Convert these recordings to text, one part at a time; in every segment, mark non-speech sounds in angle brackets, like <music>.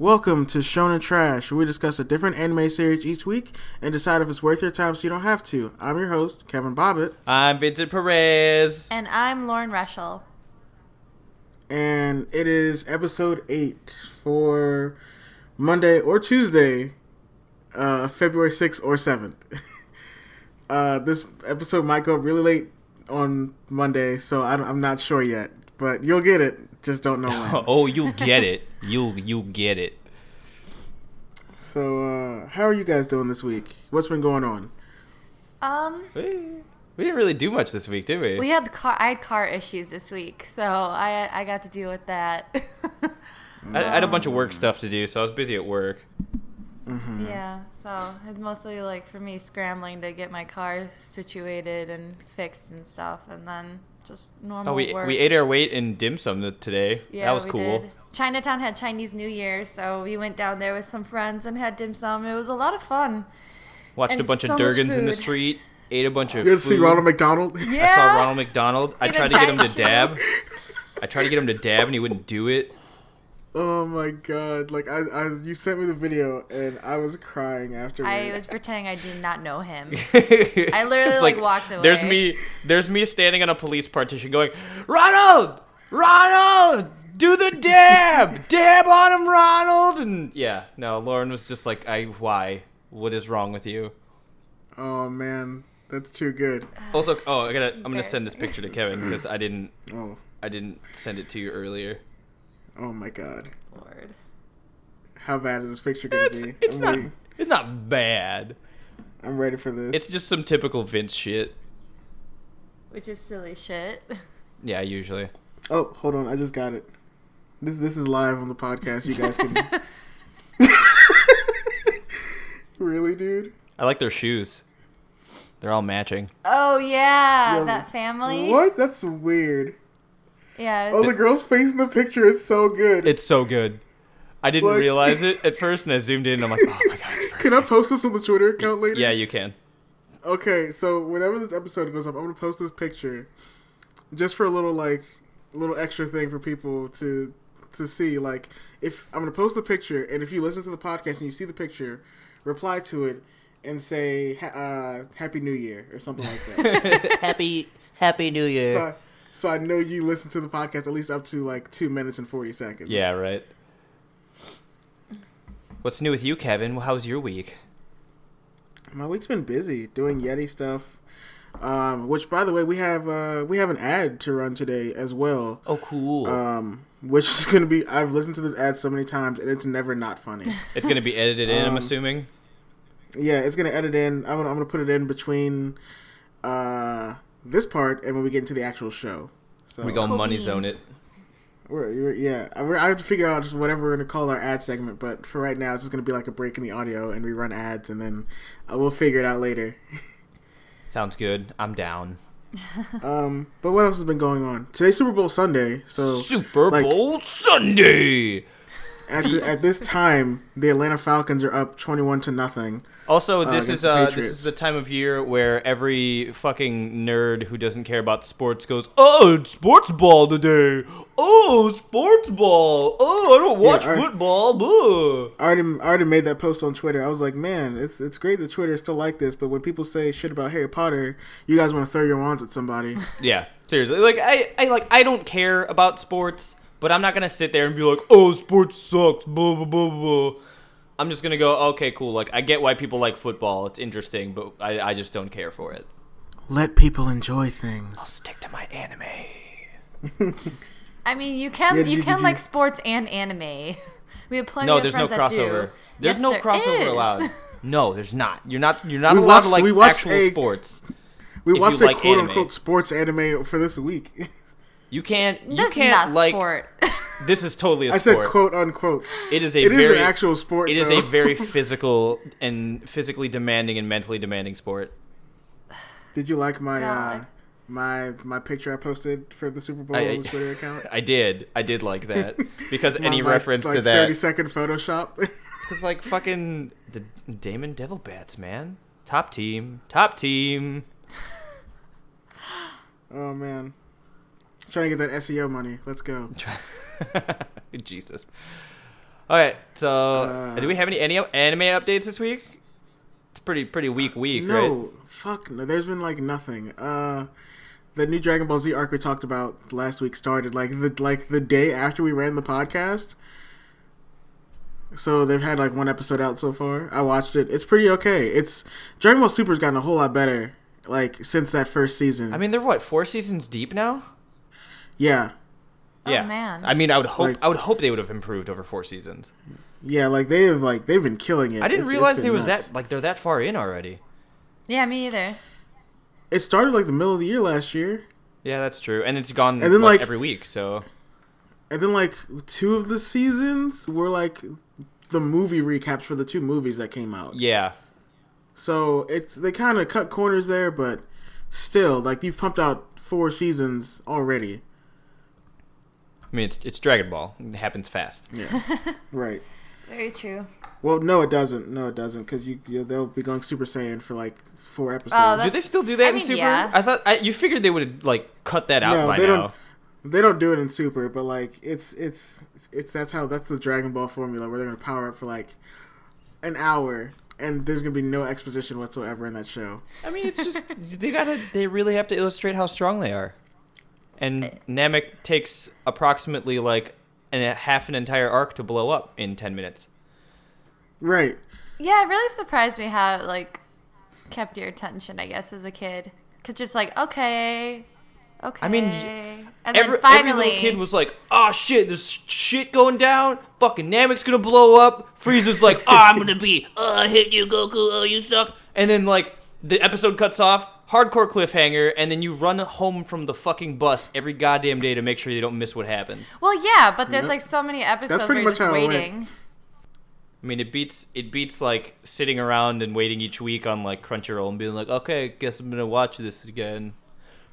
Welcome to Shonen Trash, where we discuss a different anime series each week and decide if it's worth your time so you don't have to. I'm your host, Kevin Bobbitt, I'm Vincent Perez. And I'm Lauren Reschel. and it is episode 8 for Monday or Tuesday, uh, February 6th or 7th. <laughs> uh, this episode might go really late on Monday, so I don't, I'm not sure yet, but you'll get it. Just don't know when. <laughs> Oh, you'll get it. You you get it. So, uh, how are you guys doing this week? What's been going on? Um, We, we didn't really do much this week, did we? we had car. I had car issues this week, so I I got to deal with that. <laughs> I, I had a bunch of work stuff to do, so I was busy at work. Yeah, so it's mostly like for me scrambling to get my car situated and fixed and stuff, and then just normal Oh, we work. we ate our weight in dim sum today. Yeah, that was we cool. did. Chinatown had Chinese New Year, so we went down there with some friends and had dim sum. It was a lot of fun. Watched a bunch so of Durgans in the street. Ate a bunch of. You guys see. Ronald McDonald? Yeah. I saw Ronald McDonald. I In tried to get him to dab. <laughs> I tried to get him to dab, and he wouldn't do it. Oh my god! Like I, I, you sent me the video, and I was crying after. I was pretending I did not know him. <laughs> I literally, like, walked away. There's me. There's me standing on a police partition, going, Ronald, Ronald, do the dab, <laughs> dab on him, Ronald. And yeah, no, Lauren was just like, I, why? What is wrong with you? Oh man, that's too good. Uh, also, oh, I gotta, I'm gonna send this picture to Kevin because I didn't, Oh, I didn't send it to you earlier. oh my god! Lord. How bad is this picture gonna It's, be? it's I'm not, ready. it's not bad. I'm ready for this. It's just some typical Vince shit. Which is silly shit. <laughs> Yeah, usually. Oh, hold on! I just got it. This this is live on the podcast. You guys can. <laughs> <laughs> really, dude? I like their shoes. They're all matching. Oh yeah, Yo, that family. What? That's weird. Yeah. Oh, the girl's face in the picture is so good. It's so good. I didn't Like- realize it at <laughs> first, and I zoomed in, and I'm like, oh my god, it's Can I post this on the Twitter account later? Yeah, you can. Okay, so whenever this episode goes up, I'm gonna post this picture, just for a little like, little extra thing for people to to see. Like, if I'm gonna post the picture, and if you listen to the podcast and you see the picture, reply to it and say ha- uh, Happy New Year or something like that. <laughs> happy Happy New Year. so, I, so I know you listen to the podcast at least up to like two minutes and forty seconds. Yeah, right. What's new with you, Kevin? How was your week? My week's been busy doing Yetee stuff. Um, which, by the way, we have uh, we have an ad to run today as well. Oh, cool. um, which is going to be. I've listened to this ad so many times, and it's never not funny. <laughs> it's gonna be edited in, I'm um, assuming. yeah, it's going to edit in. I'm gonna, I'm gonna put it in between uh, this part and when we get into the actual show. So We go Cool money beans. zone it. we're, we're- yeah, I, we're, I have to figure out just whatever we're going to call our ad segment. But for right now, it's just going to be like a break in the audio, and we run ads, and then uh, we'll figure it out later. <laughs> Sounds good. I'm down. <laughs> um, but what else has been going on? Today's Super Bowl Sunday, so Super like- Bowl Sunday. at the, at this time, the Atlanta Falcons are up twenty-one to nothing. Also, Uh, this is the uh, this is the time of year where every fucking nerd who doesn't care about sports goes, "Oh, it's sports ball today. Oh, sports ball. Oh, I don't watch I- football." Boo." I already, I already made that post on Twitter. I was like, man, it's it's great that Twitter is still like this, but when people say shit about Harry Potter, you guys want to throw your wands at somebody. <laughs> Yeah, seriously. Like I, I like I don't care about sports, but I'm not gonna sit there and be like, "Oh, sports sucks." Blah blah blah blah. I'm just gonna go, "Okay, cool. Like I get why people like football. It's interesting, but I, I just don't care for it." Let people enjoy things. I'll stick to my anime. <laughs> I mean, you can Yeah, you you- can did like you- sports and anime. <laughs> We have plenty No, of there's no friends that do. crossover. There's Yes, no there crossover is. allowed. <laughs> No, there's not. You're not. You're not We allowed watched- to like we actual a- sports. We watched you a like quote anime. unquote sports anime for this week. You can't. You This can't is not like. sport. <laughs> This is totally a I sport. I said quote unquote. It is a It is very an actual sport. It is though. a very <laughs> physical and physically demanding and mentally demanding sport. Did you like my uh, my my picture I posted for the Super Bowl I- I- on the Twitter account? <laughs> I did. I did like that because any My- my, reference like, to that. thirty second Photoshop. It's because like fucking the Deimon Devil Bats, man. Top team. Top team. oh man, trying to get that SEO money. Let's go. <laughs> Jesus. All right. So, Uh, do we have any any anime updates this week? It's pretty pretty weak week, no, right? fuck no. There's been like nothing. Uh, the new Dragon Ball Z arc we talked about last week started like the like the day after we ran the podcast. So they've had like one episode out so far. I watched it. It's pretty okay. It's Dragon Ball Super's gotten a whole lot better like since that first season. I mean, they're what four seasons deep now. Yeah. Oh, yeah, man. I mean, I would hope Like- I would hope they would have improved over four seasons. Yeah, like they have like they've been killing it. I didn't It's- it's realize been they was nuts. that like they're that far in already. yeah, me either. It started like the middle of the year last year. Yeah, that's true, and it's gone And then, like, like- every week. So And then like two of the seasons were like the movie recaps for the two movies that came out. yeah, So it's they kind of cut corners there, but still, like you've pumped out four seasons already. I mean it's it's Dragon Ball. It happens fast. Yeah, <laughs> right. Very true. Well, no, it doesn't. No, it doesn't, because you, you they'll be going Super Saiyan for like four oh, episodes. Oh, Do they still do that I in mean, Super? yeah. I thought I, you figured they would have like cut that out No, by they now. don't- they don't do it in Super, but like it's it's it's that's how that's the Dragon Ball formula where they're gonna power up for like an hour, and there's gonna be no exposition whatsoever in that show. I mean, it's just they gotta. They really have to illustrate how strong they are. And eh. Namek takes approximately like an, a half an entire arc to blow up in ten minutes. Right. Yeah, it really surprised me how like kept your attention. I guess as a kid, because just like okay, okay. I mean, and every, then finally, every little kid was like, "Oh shit, there's shit going down. Fucking Namek's gonna blow up." Frieza's like, "Oh, <laughs> I'm gonna be. Uh, oh, I hate you, Goku. Oh, you suck." And then like the episode cuts off, hardcore cliffhanger, and then you run home from the fucking bus every goddamn day to make sure you don't miss what happens. Well, yeah, but there's Yep. like so many episodes where pretty you're just how waiting. I mean, it beats it beats like sitting around and waiting each week on like Crunchyroll and being like, okay, I guess I'm gonna watch this again,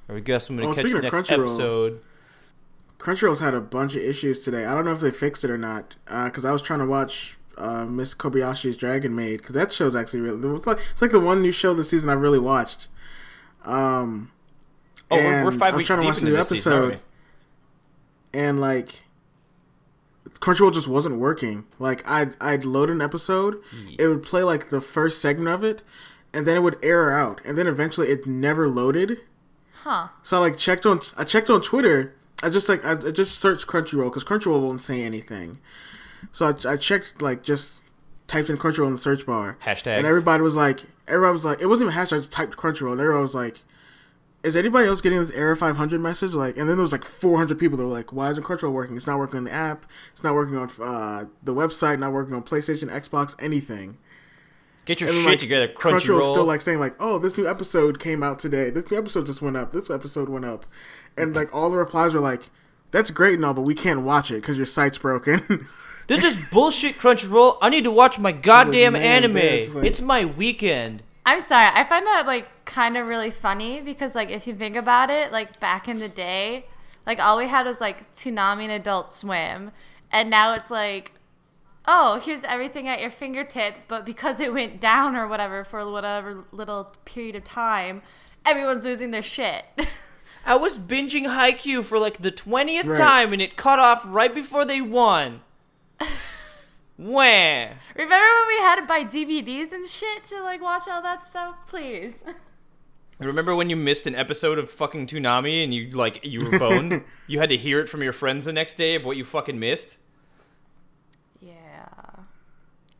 or I guess I'm gonna Oh, catch speaking the next Crunchyroll, episode. Crunchyroll's had a bunch of issues today. I don't know if they fixed it or not. Because I was trying to watch uh, Miss Kobayashi's Dragon Maid. Because that show's actually really. It's like it's like the one new show this season I've really watched. Um, Oh, we're, we're and five I was weeks trying to deep watch into the new season, episode, and like Crunchyroll just wasn't working. Like I'd I'd load an episode, it would play like the first segment of it, and then it would error out, and then eventually it never loaded. Huh. So I like checked on I checked on Twitter. I just like I, I just searched Crunchyroll because Crunchyroll won't say anything. So I, I checked like just typed in Crunchyroll in the search bar, Hashtag. and everybody was like, everybody was like, it wasn't even hashtag. I just typed Crunchyroll, and everybody was like, "Is anybody else getting this error 500 message?" Like, and then there was like 400 people that were like, "Why isn't Crunchyroll working? It's not working on the app. It's not working on uh, the website. Not working on PlayStation, Xbox, anything." Get your then, shit like, together, Crunchyroll's Crunchyroll. still like saying like, "Oh, this new episode came out today. This new episode just went up. This episode went up," and like all the replies were like, "That's great and all, but we can't watch it because your site's broken." <laughs> this is bullshit, Crunchyroll. I need to watch my goddamn man, anime. dude, it's like- it's my weekend. I'm sorry. I find that like kind of really funny because like if you think about it, like back in the day, like all we had was like Toonami and Adult Swim, and now it's like, oh, here's everything at your fingertips. But because it went down or whatever for whatever little period of time, everyone's losing their shit. <laughs> I was binging Haikyuu for like the twentieth Right. time, and it cut off right before they won. <laughs> Wah. Remember when we had to buy DVDs and shit to like watch all that stuff? Please. <laughs> Remember when you missed an episode of fucking Toonami and you like you were boned? <laughs> you had to hear it from your friends the next day of what you fucking missed. Yeah.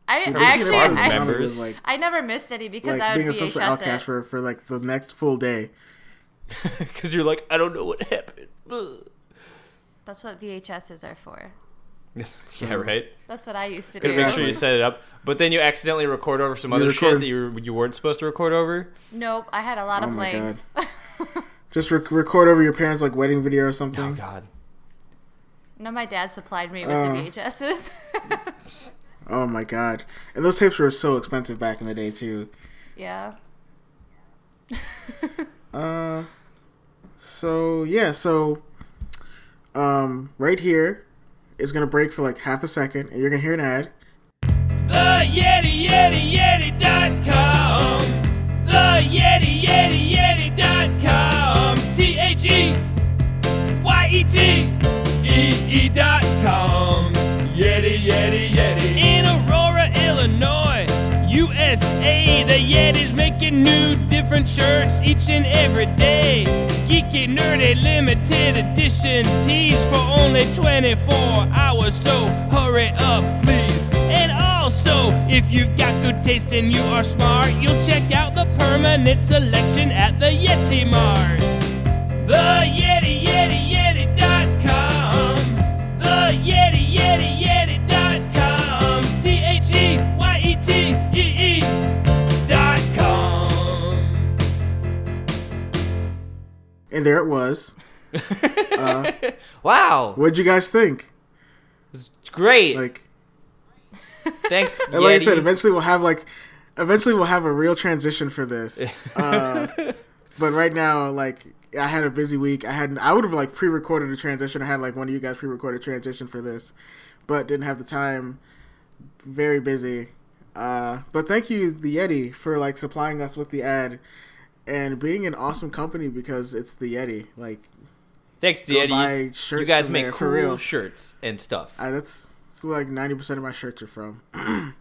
I, Dude, I actually Farm I, members. like I never missed any because I would being a social VHS outcast it. for for like the next full day. Because you're like, I don't know what happened. Ugh. That's what VHSs are for. <laughs> yeah, right. That's what I used to do. make sure you set it up, but then you accidentally record over some You other record- shit that you you weren't supposed to record over. Nope, I had a lot Oh of my blanks. <laughs> Just rec- record over your parents' like wedding video or something. Oh god. no, my dad supplied me with Uh. the VHSs. <laughs> Oh my god! And those tapes were so expensive back in the day too. yeah. Uh, so yeah, so um, right here is gonna break for like half a second, and you're gonna hear an ad. The Yetee Yetee Yetee.com. The Yetee Yetee Yetee.com. T H E Y E T E E.com. Yetee Yetee Yetee USA. The Yetee's making new, different shirts each and every day. Geeky, nerdy, limited edition tees for only 24 hours. So hurry up, please. And also, if you've got good taste and you are smart, you'll check out the permanent selection at the Yetee Mart. The Yetee, And there it was. <laughs> Wow, What'd you guys think? it's great. Like, Thanks, <laughs> and like I said, eventually we'll have like, eventually we'll have a real transition for this. <laughs> Uh, but right now, like, I had a busy week. I had I would have like pre-recorded a transition. I had like one of you guys pre-recorded a transition for this, but didn't have the time. Very busy. Uh, but thank you, the Yetee, for like supplying us with the ad and being an awesome company because it's the Yetee. Like, Thanks, buy Yetee. shirts You guys make there, cool shirts and stuff, I, that's, that's like ninety percent of my shirts are from. <clears throat>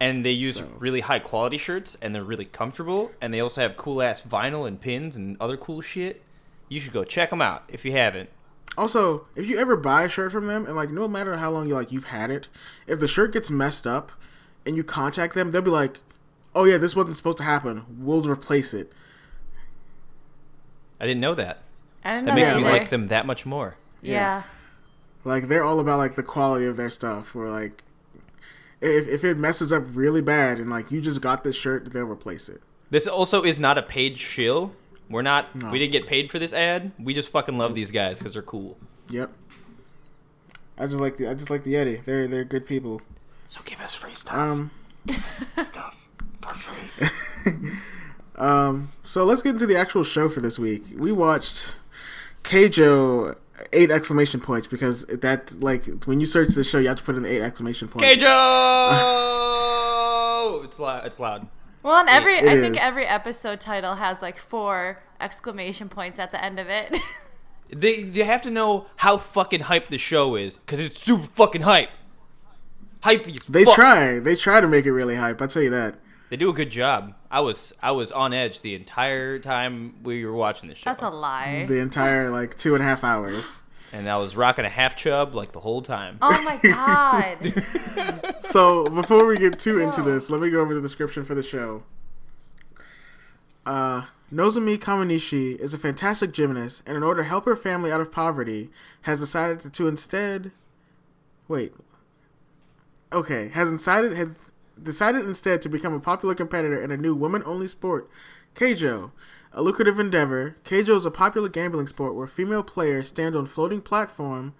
and they use So- really high quality shirts, and they're really comfortable, and they also have cool ass vinyl and pins and other cool shit. You should go check them out if you haven't. Also, if you ever buy a shirt from them, and like no matter how long you like you've had it, if the shirt gets messed up, and you contact them, they'll be like, "Oh yeah, this wasn't supposed to happen. We'll replace it." I didn't know that. I didn't That know makes that me either. like them that much more. Yeah. Like they're all about like the quality of their stuff. Where like, if if it messes up really bad, and like you just got this shirt, they'll replace it. This also is not a paid shill. We're not. No. We didn't get paid for this ad. We just fucking love these guys because they're cool. Yep. I just like the I just like the Yetee. They're they're good people. So give us free stuff. Um. <laughs> stuff for free. <laughs> Um, so let's get into the actual show for this week. We watched Keijo eight exclamation points because that like when you search the show, you have to put in eight exclamation points. Keijo! <laughs> it's loud. It's loud. Well, on every, It I think every episode title has like four exclamation points at the end of it. <laughs> They you have to know how fucking hype the show is because it's super fucking hype. Hype. They fuck. try, they try to make it really hype. I'll tell you that. They do a good job. I was I was on edge the entire time we were watching the show, That's a lie. The entire like two and a half hours. and I was rocking a half chub like the whole time. Oh my <laughs> god. So before we get too into this, let me go over the description for the show. Uh, Nozomi Kamanishi is a fantastic gymnast, and in order to help her family out of poverty, has decided to, to instead. Wait. Okay, has decided has decided instead to become a popular competitor in a new women-only sport, Keijo. A lucrative endeavor, Keijo is a popular gambling sport where female players stand on floating platform.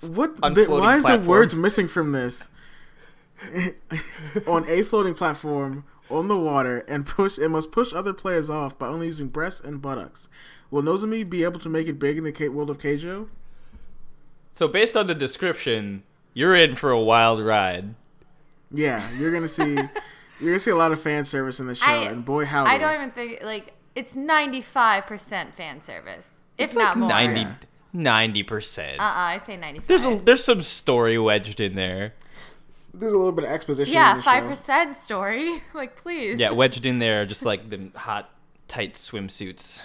What? The- why is the words missing from this? <laughs> on a floating platform on the water and push and must push other players off by only using breasts and buttocks. Will Nozomi be able to make it big in the world of Keijo? So based on the description, you're in for a wild ride. Yeah, you're gonna see <laughs> you're gonna see a lot of fan service in the show, I- and boy how I don't even think like it's ninety five percent fan service, if It's not like more. 90 Yeah. 90%. Uh uh I say ninety five. There's a, there's some story wedged in there. There's a little bit of exposition. in yeah, the five percent story. <laughs> like please. Yeah, wedged in there just like the hot tight swimsuits.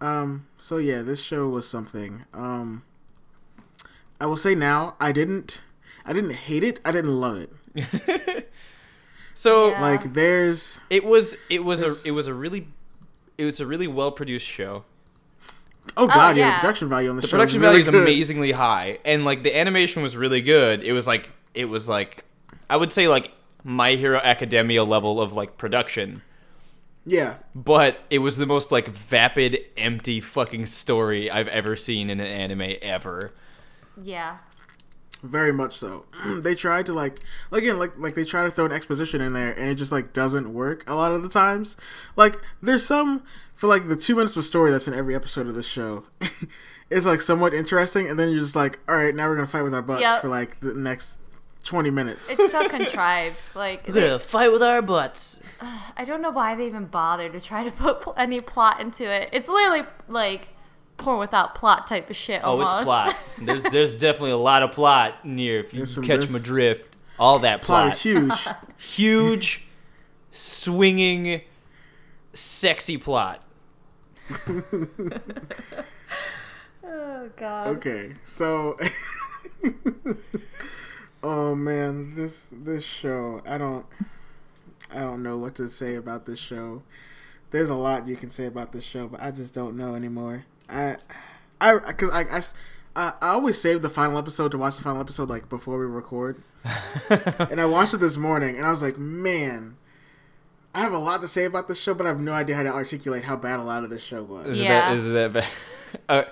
Um. So yeah, this show was something. Um. I will say now, I didn't, I didn't hate it. I didn't love it. <laughs> So Yeah. Like, there's it was it was a it was a really it was a really well produced show. oh god, oh, yeah, yeah. the production value on the, The show. production is really value is amazingly high, and like the animation was really good. It was like it was like I would say like My Hero Academia level of like production, Yeah, but it was the most like vapid, empty fucking story I've ever seen in an anime ever. Yeah. Very much so. <clears throat> they tried to like again like like they try to throw an exposition in there and it just like doesn't work a lot of the times. Like there's some for like the two minutes of story that's in every episode of this show. <laughs> it's like somewhat interesting and then you're just like, all right, now we're gonna fight with our butts Yep. for like the next twenty minutes. It's so contrived. <laughs> Like We're gonna fight with our butts. <sighs> I don't know why they even bothered to try to put pl- any plot into it. It's literally like porn without plot type of shit. Oh, Almost. it's plot. <laughs> There's there's definitely a lot of plot in here if you There's some- catch there's- my drift. all that Plot plot. is huge. <laughs> <laughs> Huge, swinging, sexy plot. Oh God. Okay, so Oh man, this this show, I don't I don't know what to say about this show. There's a lot you can say about this show, but I just don't know anymore. I I cuz I, I, I always save the final episode to watch the final episode like before we record. <laughs> and I watched it this morning and I was like, "Man, I have a lot to say about this show, but I have no idea how to articulate how bad a lot of this show was." Is Yeah. that is that bad? <laughs> Uh,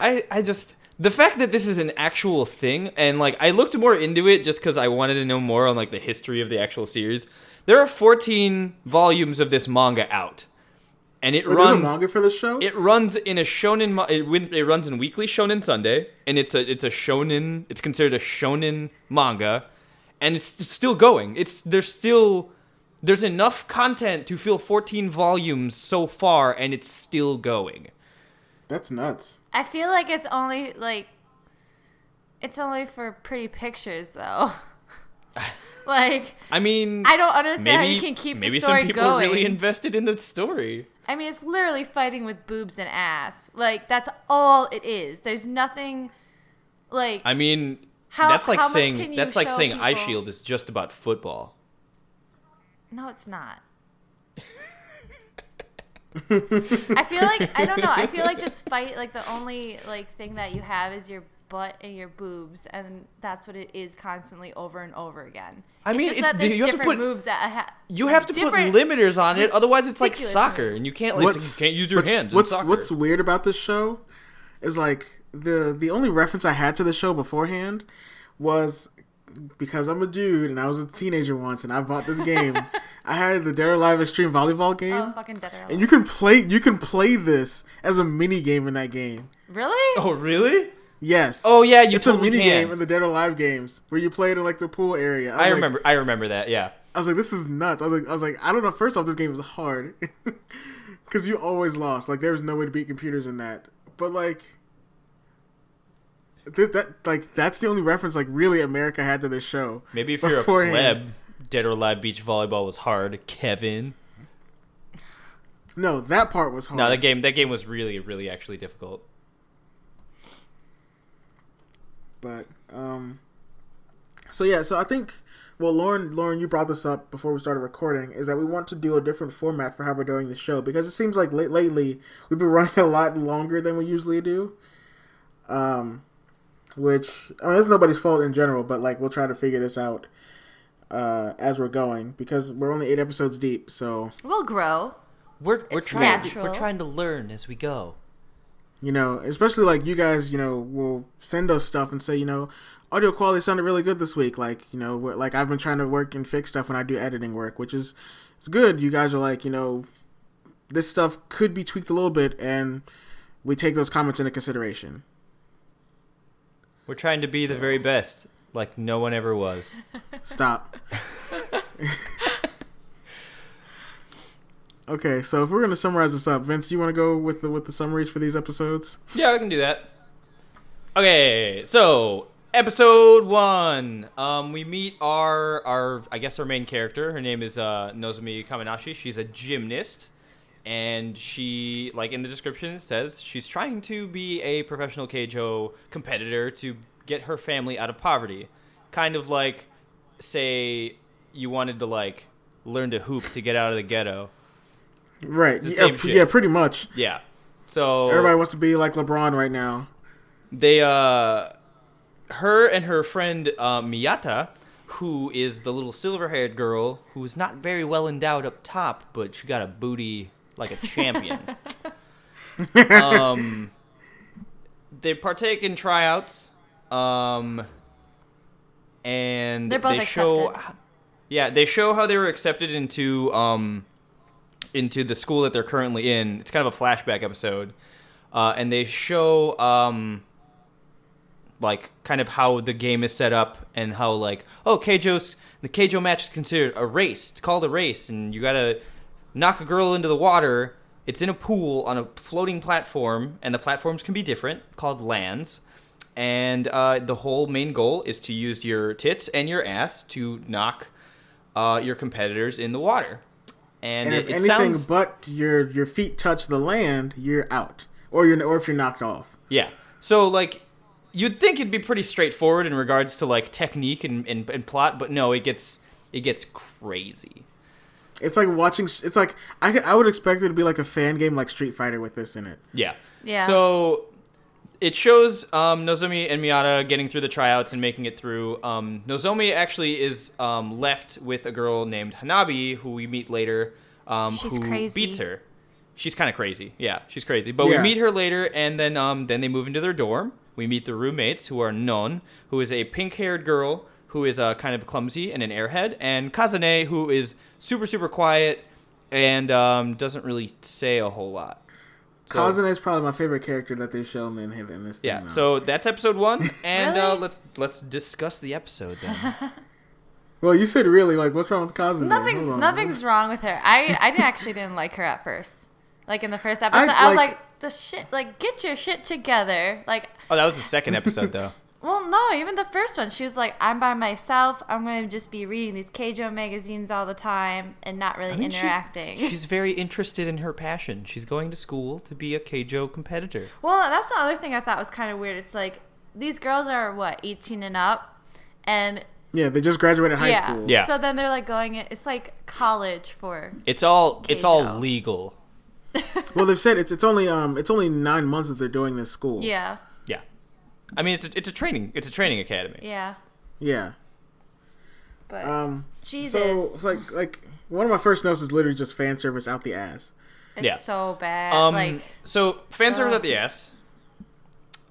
I I just the fact that this is an actual thing and like I looked more into it just because I wanted to know more on like the history of the actual series. There are 14 volumes of this manga out, and it Wait, there's a runs. manga for this show? It runs in a shonen. mo- It, it runs in weekly Shonen Sunday, and it's a it's a shonen. It's considered a shonen manga, and it's, it's still going. It's there's still there's enough content to fill 14 volumes so far, and it's still going. That's nuts. I feel like it's only like it's only for pretty pictures though. <laughs> like I mean, I don't understand maybe how you can keep maybe the story some people going. are really invested in the story. I mean, it's literally fighting with boobs and ass. Like that's all it is. There's nothing like I mean, How- that's like saying that's like saying Eyeshield is just about football. No, it's not. I feel like I don't know. I feel like just <laughs> fight like the only like thing that you have is your butt and your boobs, and that's what it is constantly over and over again. I It's mean, just it's- that you have to put- moves that ha- You have to put limiters on it, otherwise it's like soccer, moves. and you can't like you can't use your what's, hands. What's soccer. what's weird about this show is like the the only reference I had to the show beforehand was because I'm a dude and I was a teenager once and I bought this game. <laughs> I had the Dead or Alive Extreme Volleyball oh, game. Oh, fucking dead or and you can play you can play this as a mini game in that game. Really? Oh really? Yes. Oh yeah, you it's a totally mini can. game in the Dead or Alive games where you play it in like the pool area. was I like- remember. I remember that. Yeah. I was like, this is nuts. I was like, I was like, I don't know. First off, this game is hard <laughs> because you always lost. Like, there was no way to beat computers in that. But like, th- that like that's the only reference like really America had to this show. Maybe if you're a Beforehand. pleb, Dead or Alive Beach Volleyball was hard. Kevin. No, that part was hard. No, that game. That game was really, really actually difficult. But um, so yeah, so I think well, Lauren, Lauren, you brought this up before we started recording, is that we want to do a different format for how we're doing the show because it seems like late, lately we've been <laughs> running a lot longer than we usually do. Um, which I mean, it's nobody's fault in general, but like we'll try to figure this out uh, as we're going because we're only eight episodes deep. So We'll grow. We're we're It's trying. natural. we're trying to learn as we go. You know, especially like you guys, you know, will send us stuff and say, you know, audio quality sounded really good this week. Like, you know, we're- like I've been trying to work and fix stuff when I do editing work, which is it's good. You guys are like, you know, this stuff could be tweaked a little bit, and we take those comments into consideration. We're trying to be the very best, like no one ever was. Stop. <laughs> okay, so if we're gonna summarize this up, Vince, you want to go with the with the summaries for these episodes? Yeah, I can do that. Okay, so episode one. Um, we meet our our I guess our main character. Her name is uh, Nozomi Kaminashi. She's a gymnast, and she like in the description says she's trying to be a professional keijo competitor to get her family out of poverty. Kind of like, say, you wanted to like learn to hoop to get out of the ghetto. Right. the Yeah, same pr- shit. yeah, pretty much. Yeah. So Everybody wants to be like LeBron right now. they uh her and her friend uh, Miyata who is the little silver-haired girl who's not very well endowed up top but she got a booty like a champion <laughs> um they partake in tryouts um and They're both they show yeah they show how they were accepted into um into the school that they're currently in it's kind of a flashback episode uh, and they show um like kind of how the game is set up and how like oh Keijo's the Keijo match is considered a race. It's called a race, and you gotta knock a girl into the water. It's in a pool on a floating platform, and the platforms can be different, called lands. and uh, the whole main goal is to use your tits and your ass to knock uh, your competitors in the water. And, And it, if it anything sounds but your your feet touch the land, you're out, or you're or if you're knocked off. yeah. So like you'd think it'd be pretty straightforward in regards to like technique and, and, and plot, but no, it gets it gets crazy. It's like watching. It's like I could- I would expect it to be like a fan game like Street Fighter with this in it. Yeah. Yeah. So it shows um, Nozomi and Miyata getting through the tryouts and making it through. Um, Nozomi actually is um, left with a girl named Hanabi, who we meet later, um, She's who crazy. beats her. She's kind of crazy. Yeah, she's crazy. But Yeah. we meet her later, and then um, then they move into their dorm. We meet the roommates, who are Non, who is a pink-haired girl who is uh, kind of clumsy and an airhead, and Kazane, who is super super quiet and um, doesn't really say a whole lot. So- Kazane is probably my favorite character that they've shown in, in this. thing yeah. now. So that's episode one, <laughs> and uh, let's let's discuss the episode then. <laughs> well, you said really like what's wrong with Kazane? nothing's on. nothing's wrong with her. I I actually didn't like her at first. Like in the first episode, I, was like- like, the shit. Like get your shit together. Like oh, that was the second episode though. <laughs> Well, no, even the first one, she was like, "I'm by myself. I'm going to just be reading these Keijo magazines all the time and not really I mean, interacting." She's, <laughs> very interested in her passion. She's going to school to be a Keijo competitor. well, that's the other thing I thought was kind of weird. It's like these girls are what 18 and up, and Yeah, they just graduated high yeah, school. Yeah. So then they're like going. It's like college for It's all it's all legal. <laughs> Well, they've said it's it's only um it's only nine months that they're doing this school. yeah, Yeah. I mean, it's a, it's a training it's a training academy. yeah. Yeah. But Um. Jesus, So it's like like one of my first notes is literally just fan service out the ass. it's yeah. so bad. Um, like so fan service Ugh. at the ass.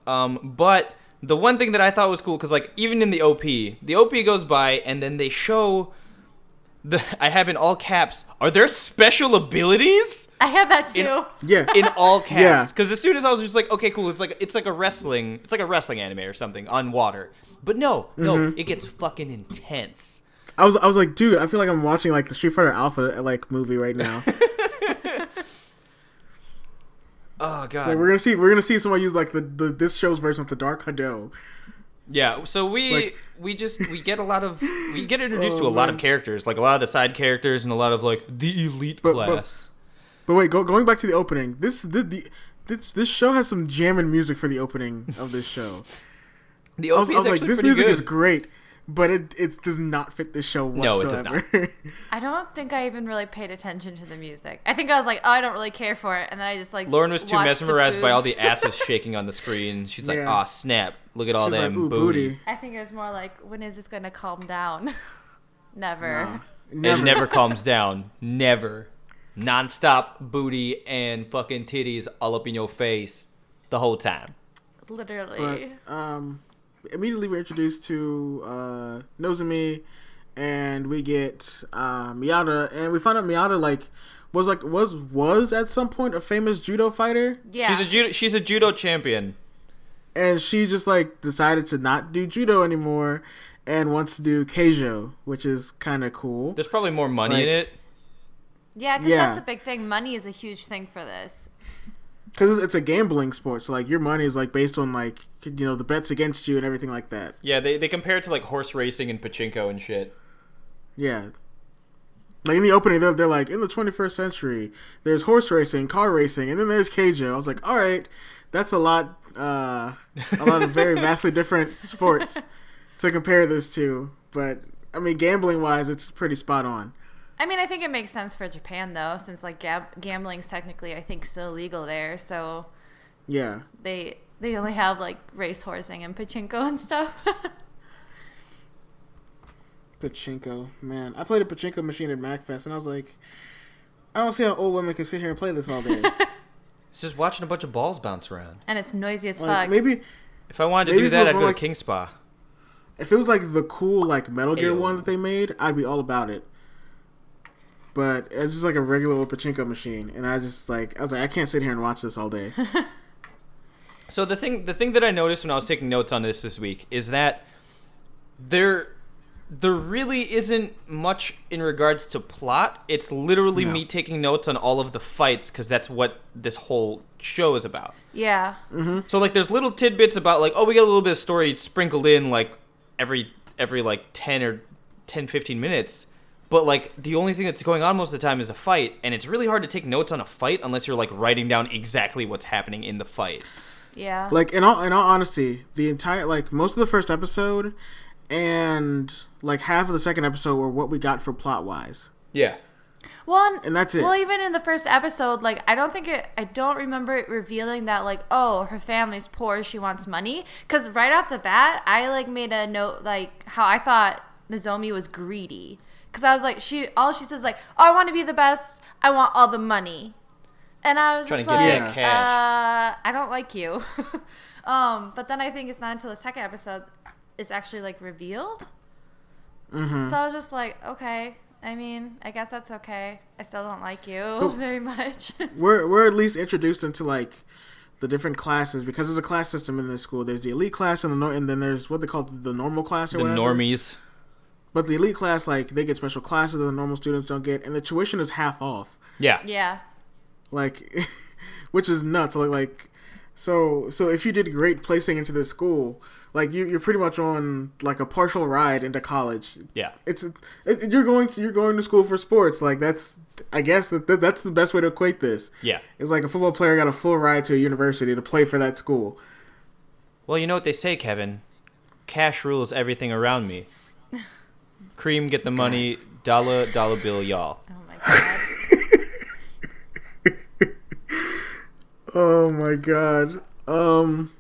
Um, but the one thing that I thought was cool because like even in the OP, the OP goes by and then they show the I have in all caps. Are there special abilities I have that too. in- Yeah. in all <laughs> caps? Yeah. Because as soon as I was just like, okay, cool. It's like it's like a wrestling. It's like a wrestling anime or something on water. But no, no, Mm-hmm. it gets fucking intense. I was I was like, dude, I feel like I'm watching like the Street Fighter Alpha like movie right now. <laughs> <laughs> Oh god. like we're gonna see we're gonna see someone use like the, the this show's version of the Dark Hado. Yeah, so we Like- we just we get a lot of we get introduced to Oh, a lot man. of characters, like a lot of the side characters and a lot of like the elite But- but- class. But wait, go, going back to the opening. This the, the this this show has some jamming music for the opening of this show. the I was, I is was like, actually this music good. is great, but it it does not fit the show whatsoever. No, it does whatsoever. <laughs> I don't think I even really paid attention to the music. I think I was like, oh, I don't really care for it, and then I just like. Lauren was too mesmerized by all the asses <laughs> shaking on the screen. She's like, Yeah. "Ah, snap! Look at all She's them ooh, booty." booty. I think it was more like, when is this going to calm down? <laughs> Never. Nah, It never calms down. Never. Non-stop booty and fucking titties all up in your face the whole time. Literally. But um, immediately we're introduced to uh, Nozomi, and we get uh, Miyata, and we find out Miyata like was like was was at some point a famous judo fighter, yeah. She's a judo. She's a judo champion. and she just like decided to not do judo anymore, and wants to do keijo, which is kind of cool. There's probably more money in it. yeah, because Yeah. that's a big thing. Money is a huge thing for this. <laughs> Because it's, it's a gambling sport, so like your money is like based on like you know the bets against you and everything like that. Yeah, they they compare it to like horse racing and pachinko and shit. Yeah. Like in the opening, they're, they're like, in the 21st century, there's horse racing, car racing, and then there's Keijo. I was like, all right, that's a lot, uh, a lot of very <laughs> vastly different sports to compare this to. But, I mean, gambling wise, it's pretty spot on. I mean, I think it makes sense for Japan though, since like gab- gambling's technically, I think, still legal there. So Yeah. they they only have like race horsing and pachinko and stuff. <laughs> Pachinko. Man, I played a pachinko machine at MAGFest, and I was like, I don't see how old women can sit here and play this all day. <laughs> It's just watching a bunch of balls bounce around. and it's noisy as like, fuck. maybe If I wanted to do that, I'd go like- to King Spa. if it was like the cool like Metal Gear Ayo. one that they made, I'd be all about it. But it's just like a regular old pachinko machine, and I just like I was like I can't sit here and watch this all day. <laughs> So the thing the thing that I noticed when I was taking notes on this this week is that there there really isn't much in regards to plot. It's literally No. me taking notes on all of the fights because that's what this whole show is about. Yeah. Mm-hmm. So like, there's little tidbits about like, oh, we get a little bit of story sprinkled in like every every like 10 or 10 15 minutes. But like the only thing that's going on most of the time is a fight, and it's really hard to take notes on a fight unless you're like writing down exactly what's happening in the fight. Yeah. Like in all in all honesty, the entire like most of the first episode and like half of the second episode were what we got for plot wise. Yeah. Well, And that's it. Well, even in the first episode, like I don't think it. I don't remember it revealing that, like, oh, her family's poor, she wants money. Because right off the bat, I like made a note, like how I thought Nozomi was greedy. Because I was like, she all she says like, oh, I want to be the best. I want all the money. And I was Trying just to get like, that cash. uh, I don't like you. <laughs> um, but then I think it's not until the second episode it's actually like revealed. Mm-hmm. So I was just like, okay. I mean, I guess that's okay. I still don't like you <laughs> very much. <laughs> We're we're at least introduced into like the different classes because there's a class system in this school. There's the elite class and the nor- and then there's what they call the normal class or The whatever. normies. But the elite class, like they get special classes that the normal students don't get, and the tuition is half off. Yeah. yeah. Like <laughs> which is nuts like like so so if you did great placing into this school like you, you're pretty much on like a partial ride into college Yeah. it's it, you're going to you're going to school for sports like that's i guess that, that that's the best way to equate this Yeah. it's like a football player got a full ride to a university to play for that school Well, you know what they say, Kevin. Cash rules everything around me. <laughs> Cream, get the money. Dollar, dollar bill, y'all. Oh my god. Oh my god um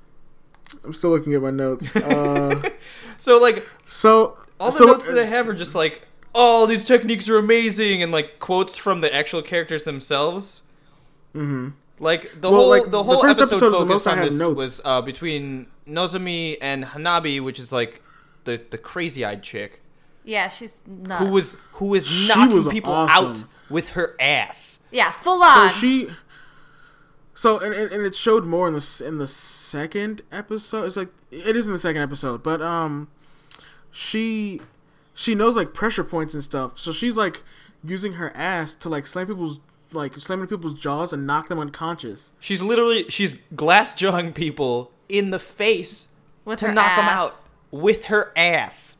i'm still looking at my notes <laughs> uh So, like, so all the so, notes that I have are just like, oh, these techniques are amazing, and like quotes from the actual characters themselves. Mm-hmm. Like the Well, whole like, the the whole first episode, episode was focused most I on had this notes. was uh, between Nozomi and Hanabi, which is like the the crazy eyed chick Yeah, she's nuts. who was who is knocking was people awesome. out with her ass. yeah, full on. So on. she. So and, and and it showed more in the in the second episode. It's like it is in the second episode, but um, she she knows like pressure points and stuff. So she's like using her ass to like slam people's like slamming people's jaws and knock them unconscious. She's literally she's glass jawing people in the face with to her knock them out with her ass.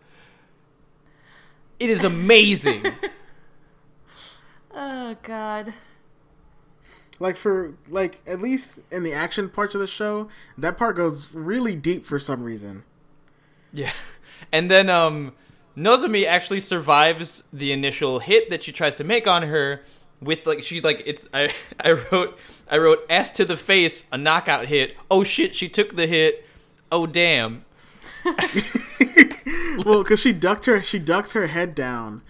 It is amazing. <laughs> Oh god. Like for like at least in the action parts of the show, that part goes really deep for some reason. yeah. <laughs> And then um Nozomi actually survives the initial hit that she tries to make on her with like she like it's I <laughs> I wrote I wrote ass to the face a knockout hit. Oh shit, she took the hit. Oh damn. <laughs> well, because she ducked her she ducked her head down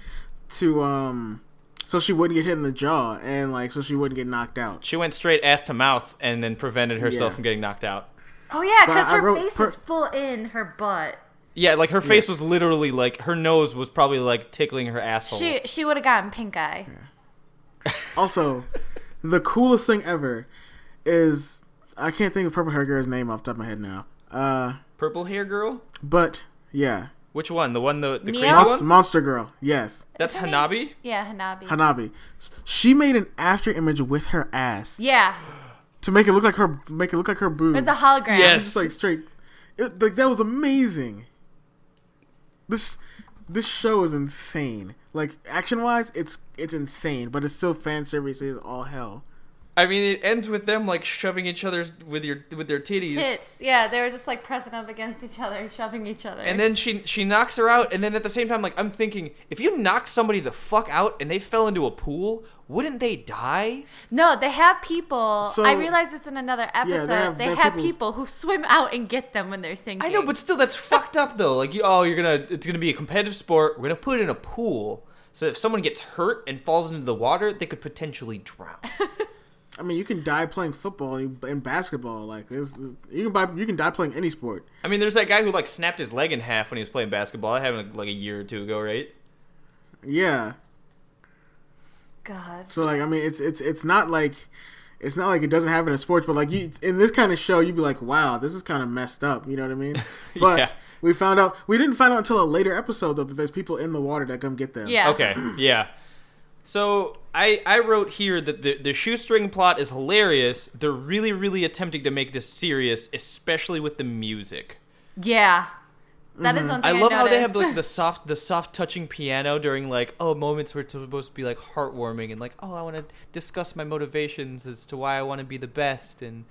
to um so she wouldn't get hit in the jaw and like so she wouldn't get knocked out. She went straight ass to mouth and then prevented herself Yeah. from getting knocked out. Oh yeah, because her wrote face per- is full in her butt. Yeah, like her face was literally like her nose was probably like tickling her asshole. She she would have gotten pink eye. Also, the coolest thing ever is I can't think of purple hair girl's name off the top of my head now. Uh, Purple hair girl? but yeah, Which one? The one the the crazy Monst- one? Monster Girl. Yes, That's Is name- Hanabi? Yeah, Hanabi. Hanabi. She made an after image with her ass yeah, to make it look like her make it look like her boobs. it's a hologram. Yes. She's just like straight. It, like that was amazing. This this show is insane. Like action wise, it's it's insane, but it's still fan service is all hell. I mean, it ends with them like shoving each other's with your with their titties. Tits. Yeah, they were just like pressing up against each other, shoving each other. And then she she knocks her out, and then at the same time, like I'm thinking, if you knock somebody the fuck out and they fell into a pool, wouldn't they die? no, they have people. So- I realize this in another episode. they have- they, they have have people- people, who swim out and get them when they're sinking. I know, but still, that's fucked up though. Like, you, oh, you're gonna it's gonna be a competitive sport. We're gonna put it in a pool, so if someone gets hurt and falls into the water, they could potentially drown. <laughs> I mean, you can die playing football and and basketball. Like there's, you can buy, you can die playing any sport. I mean, there's that guy who like snapped his leg in half when he was playing basketball. That happened like a year or two ago, right? Yeah. God. So like, I mean, it's it's it's not like it's not like it doesn't happen in sports, but like you in this kind of show, you'd be like, wow, this is kind of messed up. You know what I mean? <laughs> But Yeah. we found out we didn't find out until a later episode though that there's people in the water that come get them. Yeah. Okay, yeah. So I I wrote here that the the shoestring plot is hilarious. They're really really attempting to make this serious, especially with the music. Yeah. That is mm-hmm. one I thing I, love how they have like the soft the soft touching piano during like oh moments where it's supposed to be like heartwarming and like oh I want to discuss my motivations as to why I want to be the best and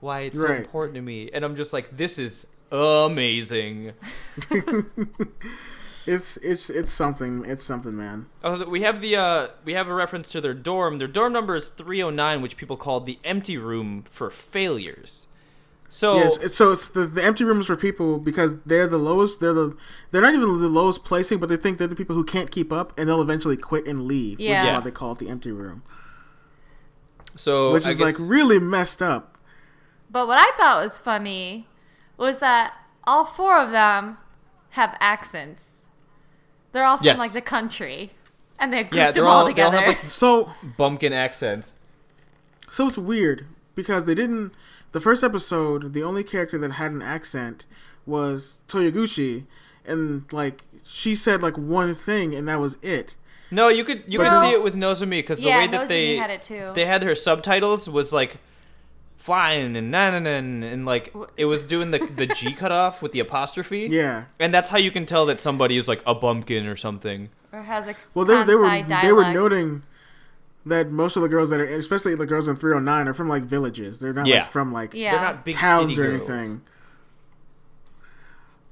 why it's so Right. important to me. And I'm just like this is amazing. <laughs> <laughs> It's it's it's something. It's something, man. Oh, so we have the uh, we have a reference to their dorm. Their dorm number is 309, which people call the empty room for failures. So Yes, it's, so it's the, the empty rooms for people because they're the lowest. They're the they're not even the lowest placing, but they think they're the people who can't keep up, and they'll eventually quit and leave. Which Yeah. is Yeah. why they call it the empty room, so which I is guess- like really messed up. But what I thought was funny was that all four of them have accents. They're all from Yes. like the country, and they grouped yeah, they're them all, all they all together. have like So bumpkin accents. so it's weird because they didn't. The first episode, the only character that had an accent was Toyoguchi, and like she said like one thing, and that was it. No, you could you But could no- see it with Nozomi because the yeah, way that Nozomi they had it too. they had her subtitles was like flying and na na na and like it was doing the the G <laughs> cut off with the apostrophe. Yeah. And that's how you can tell that somebody is like a bumpkin or something. or has a Well, they, they were Kansai they were noting that most of the girls that are, especially the girls in 309, are from like villages. They're not Yeah. like from like Yeah. They're not big towns city or girls. anything.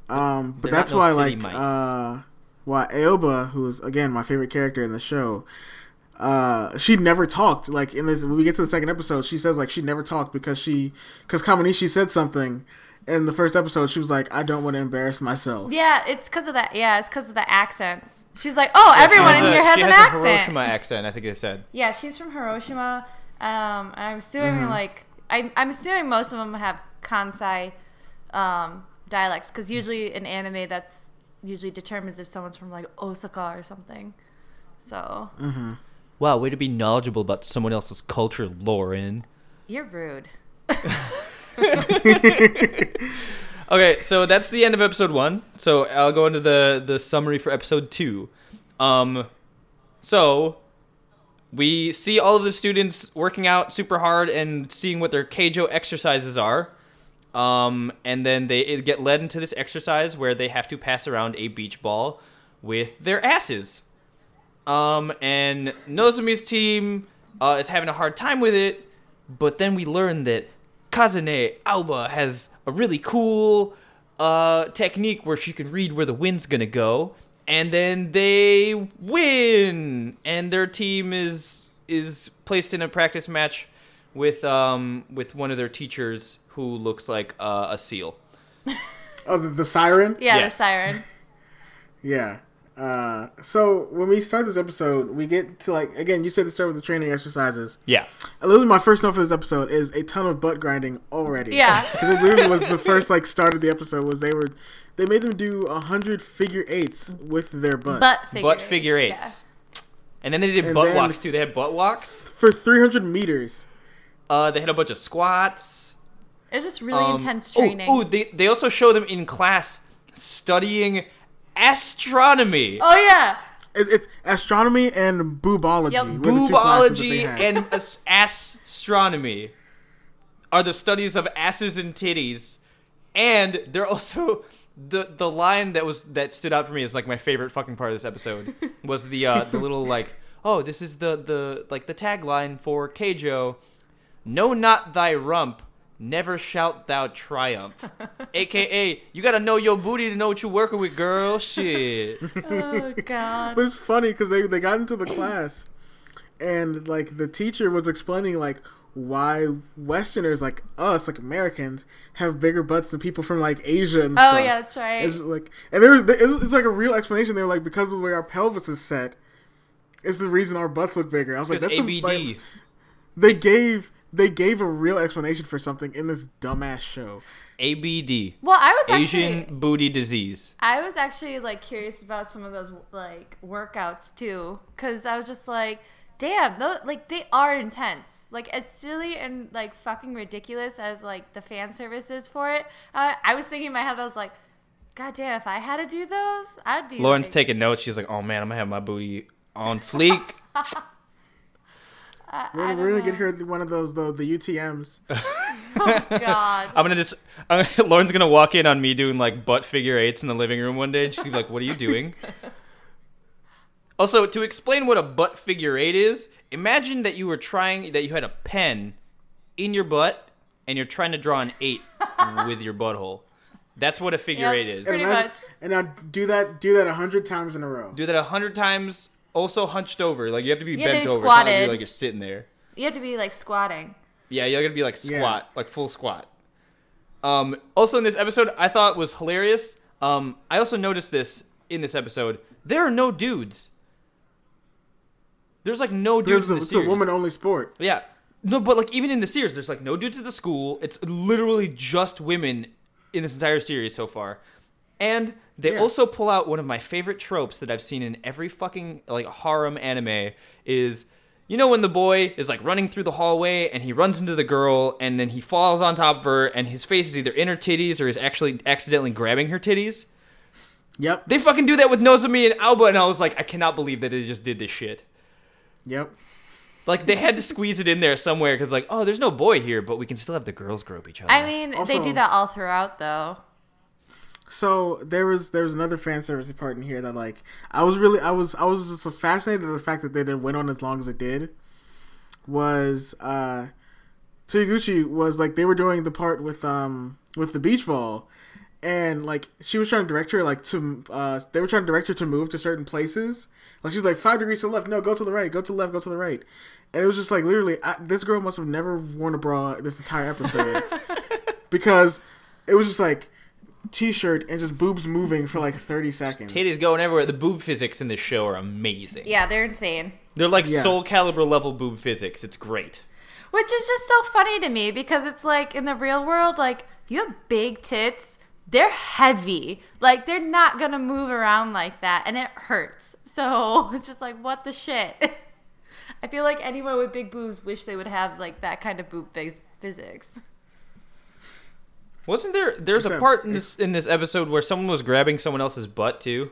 Um, but They're that's not no why like mice. uh, why Aoba, who is again my favorite character in the show, uh, she never talked. Like in this, when we get to the second episode, she says like she never talked because she because Kaminashi said something in the first episode. She was like, I don't want to embarrass myself. Yeah, it's because of that. Yeah, it's because of the accents. She's like, oh, everyone in has a- here has she an has accent. a Hiroshima accent. I think they said. Yeah, she's from Hiroshima. Um, and I'm assuming Mm-hmm. like I, I'm assuming most of them have Kansai um, dialects because usually in anime that's usually determines if someone's from like Osaka or something. So Wow, way to be knowledgeable about someone else's culture, Lauren. you're rude. <laughs> Okay, so that's the end of episode one. So I'll go into the the summary for episode two. Um, so we see all of the students working out super hard and seeing what their Keijo exercises are. Um, and then they get led into this exercise where they have to pass around a beach ball with their asses. Um, and Nozomi's team uh, is having a hard time with it, but then we learn that Kazane Aoba has a really cool uh, technique where she can read where the wind's gonna go, and then they win, and their team is is placed in a practice match with um with one of their teachers who looks like uh, a seal. Oh, the, the siren. Yeah, Yes. the siren. <laughs> Yeah. Uh, so when we start this episode, we get to like again. You said to start with the training exercises. Yeah. Literally, my first note for this episode is a ton of butt grinding already. Yeah. <laughs> because it literally was the first like start of the episode was they were they made them do a hundred figure eights with their butts Butt figure butt eights, figure eights. And then they did And butt walks too. They had butt walks. for three hundred meters. Uh, they had a bunch of squats. It's just really Um, intense oh, training. Oh, they they also show them in class studying astronomy, Oh, yeah. It's, it's astronomy and boobology. Yep. were the two classes that they boobology, and <laughs> as- astronomy are the studies of asses and titties, and they're also the the line that was that stood out for me is like my favorite fucking part of this episode <laughs> was the uh, the little like oh this is the the like the tagline for Keijo, no not thy rump. Never shalt thou triumph. <laughs> AKA, you gotta know your booty to know what you're working with, girl. Shit. <laughs> Oh, God. But it's funny because they they got into the class, and like the teacher was explaining like why Westerners like us, like Americans, have bigger butts than people from like Asia and Oh, stuff. Oh yeah, that's right. It's like, and there was it was, it's like a real explanation. They were like because of the way our pelvis is set, is the reason our butts look bigger. I was like, Because that's some, ABD. like, they gave they gave a real explanation for something in this dumbass show. ABD. well, I was actually. Asian booty disease. I was actually like curious about some of those like workouts too, because I was just like, damn, those, like they are intense. Like as silly and like fucking ridiculous as like the fan service is for it. Uh, I was thinking in my head, I was like, God damn, if I had to do those, I'd be. Lauren's like, taking notes. She's like, "Oh man, I'm gonna have my booty on fleek." <laughs> I- I We're, don't we're gonna know. get her one of those though, the UTM's. <laughs> <laughs> Oh God. I'm gonna just. I'm, <laughs> Lauren's gonna walk in on me doing like butt figure eights in the living room one day, and she's gonna be like, "What are you doing?" also, to explain what a butt figure eight is, imagine that you were trying that you had a pen in your butt and you're trying to draw an eight with your butthole. That's what a figure Yep, eight is. pretty and much. And now do that do that a hundred times in a row. Do that a hundred times. Also hunched over, like you have to be You have to bent be over. It's not like squatted. you're, like you're sitting there. You have to be like squatting. Yeah, you gotta be like Yeah. squat, like full squat. Um, also in this episode, I thought was hilarious. Um, I also noticed this in this episode. There are no dudes. There's like no dudes Because in the it's a woman only sport. Yeah. No, but like even in the series, there's like no dudes at the school. It's literally just women in this entire series so far. And they Yeah. also pull out one of my favorite tropes that I've seen in every fucking like harem anime is you know when the boy is like running through the hallway and he runs into the girl and then he falls on top of her and his face is either in her titties or is actually accidentally grabbing her titties. Yep. They fucking do that with Nozomi and Aoba and I was like I cannot believe that they just did this shit. Yep. Like they had to squeeze it in there somewhere because like, oh, there's no boy here, but we can still have the girls grope each other. I mean, they do that all throughout, though. So there was there was another fan service part in here that like I was really I was I was just so fascinated at the fact that they didn't went on as long as it did. Was uh Toyoguchi was like they were doing the part with um with the beach ball and like she was trying to direct her like to uh they were trying to direct her to move to certain places. Like she was like five degrees to the left, no, go to the right, go to the left, go to the right. And it was just like literally I, this girl must have never worn a bra this entire episode <laughs> because it was just like t-shirt and just boobs moving for like 30 seconds. Titties going everywhere. The boob physics in this show are amazing. Yeah, they're insane. They're like Yeah. Soulcalibur level boob physics. It's great. Which is just so funny to me because it's like in the real world, like you have big tits, they're heavy. Like they're not gonna move around like that and it hurts. So <laughs> it's just like, what the shit? <laughs> I feel like anyone with big boobs wish they would have like that kind of boob phys- physics. Wasn't there? There's a part in this in this episode where someone was grabbing someone else's butt too.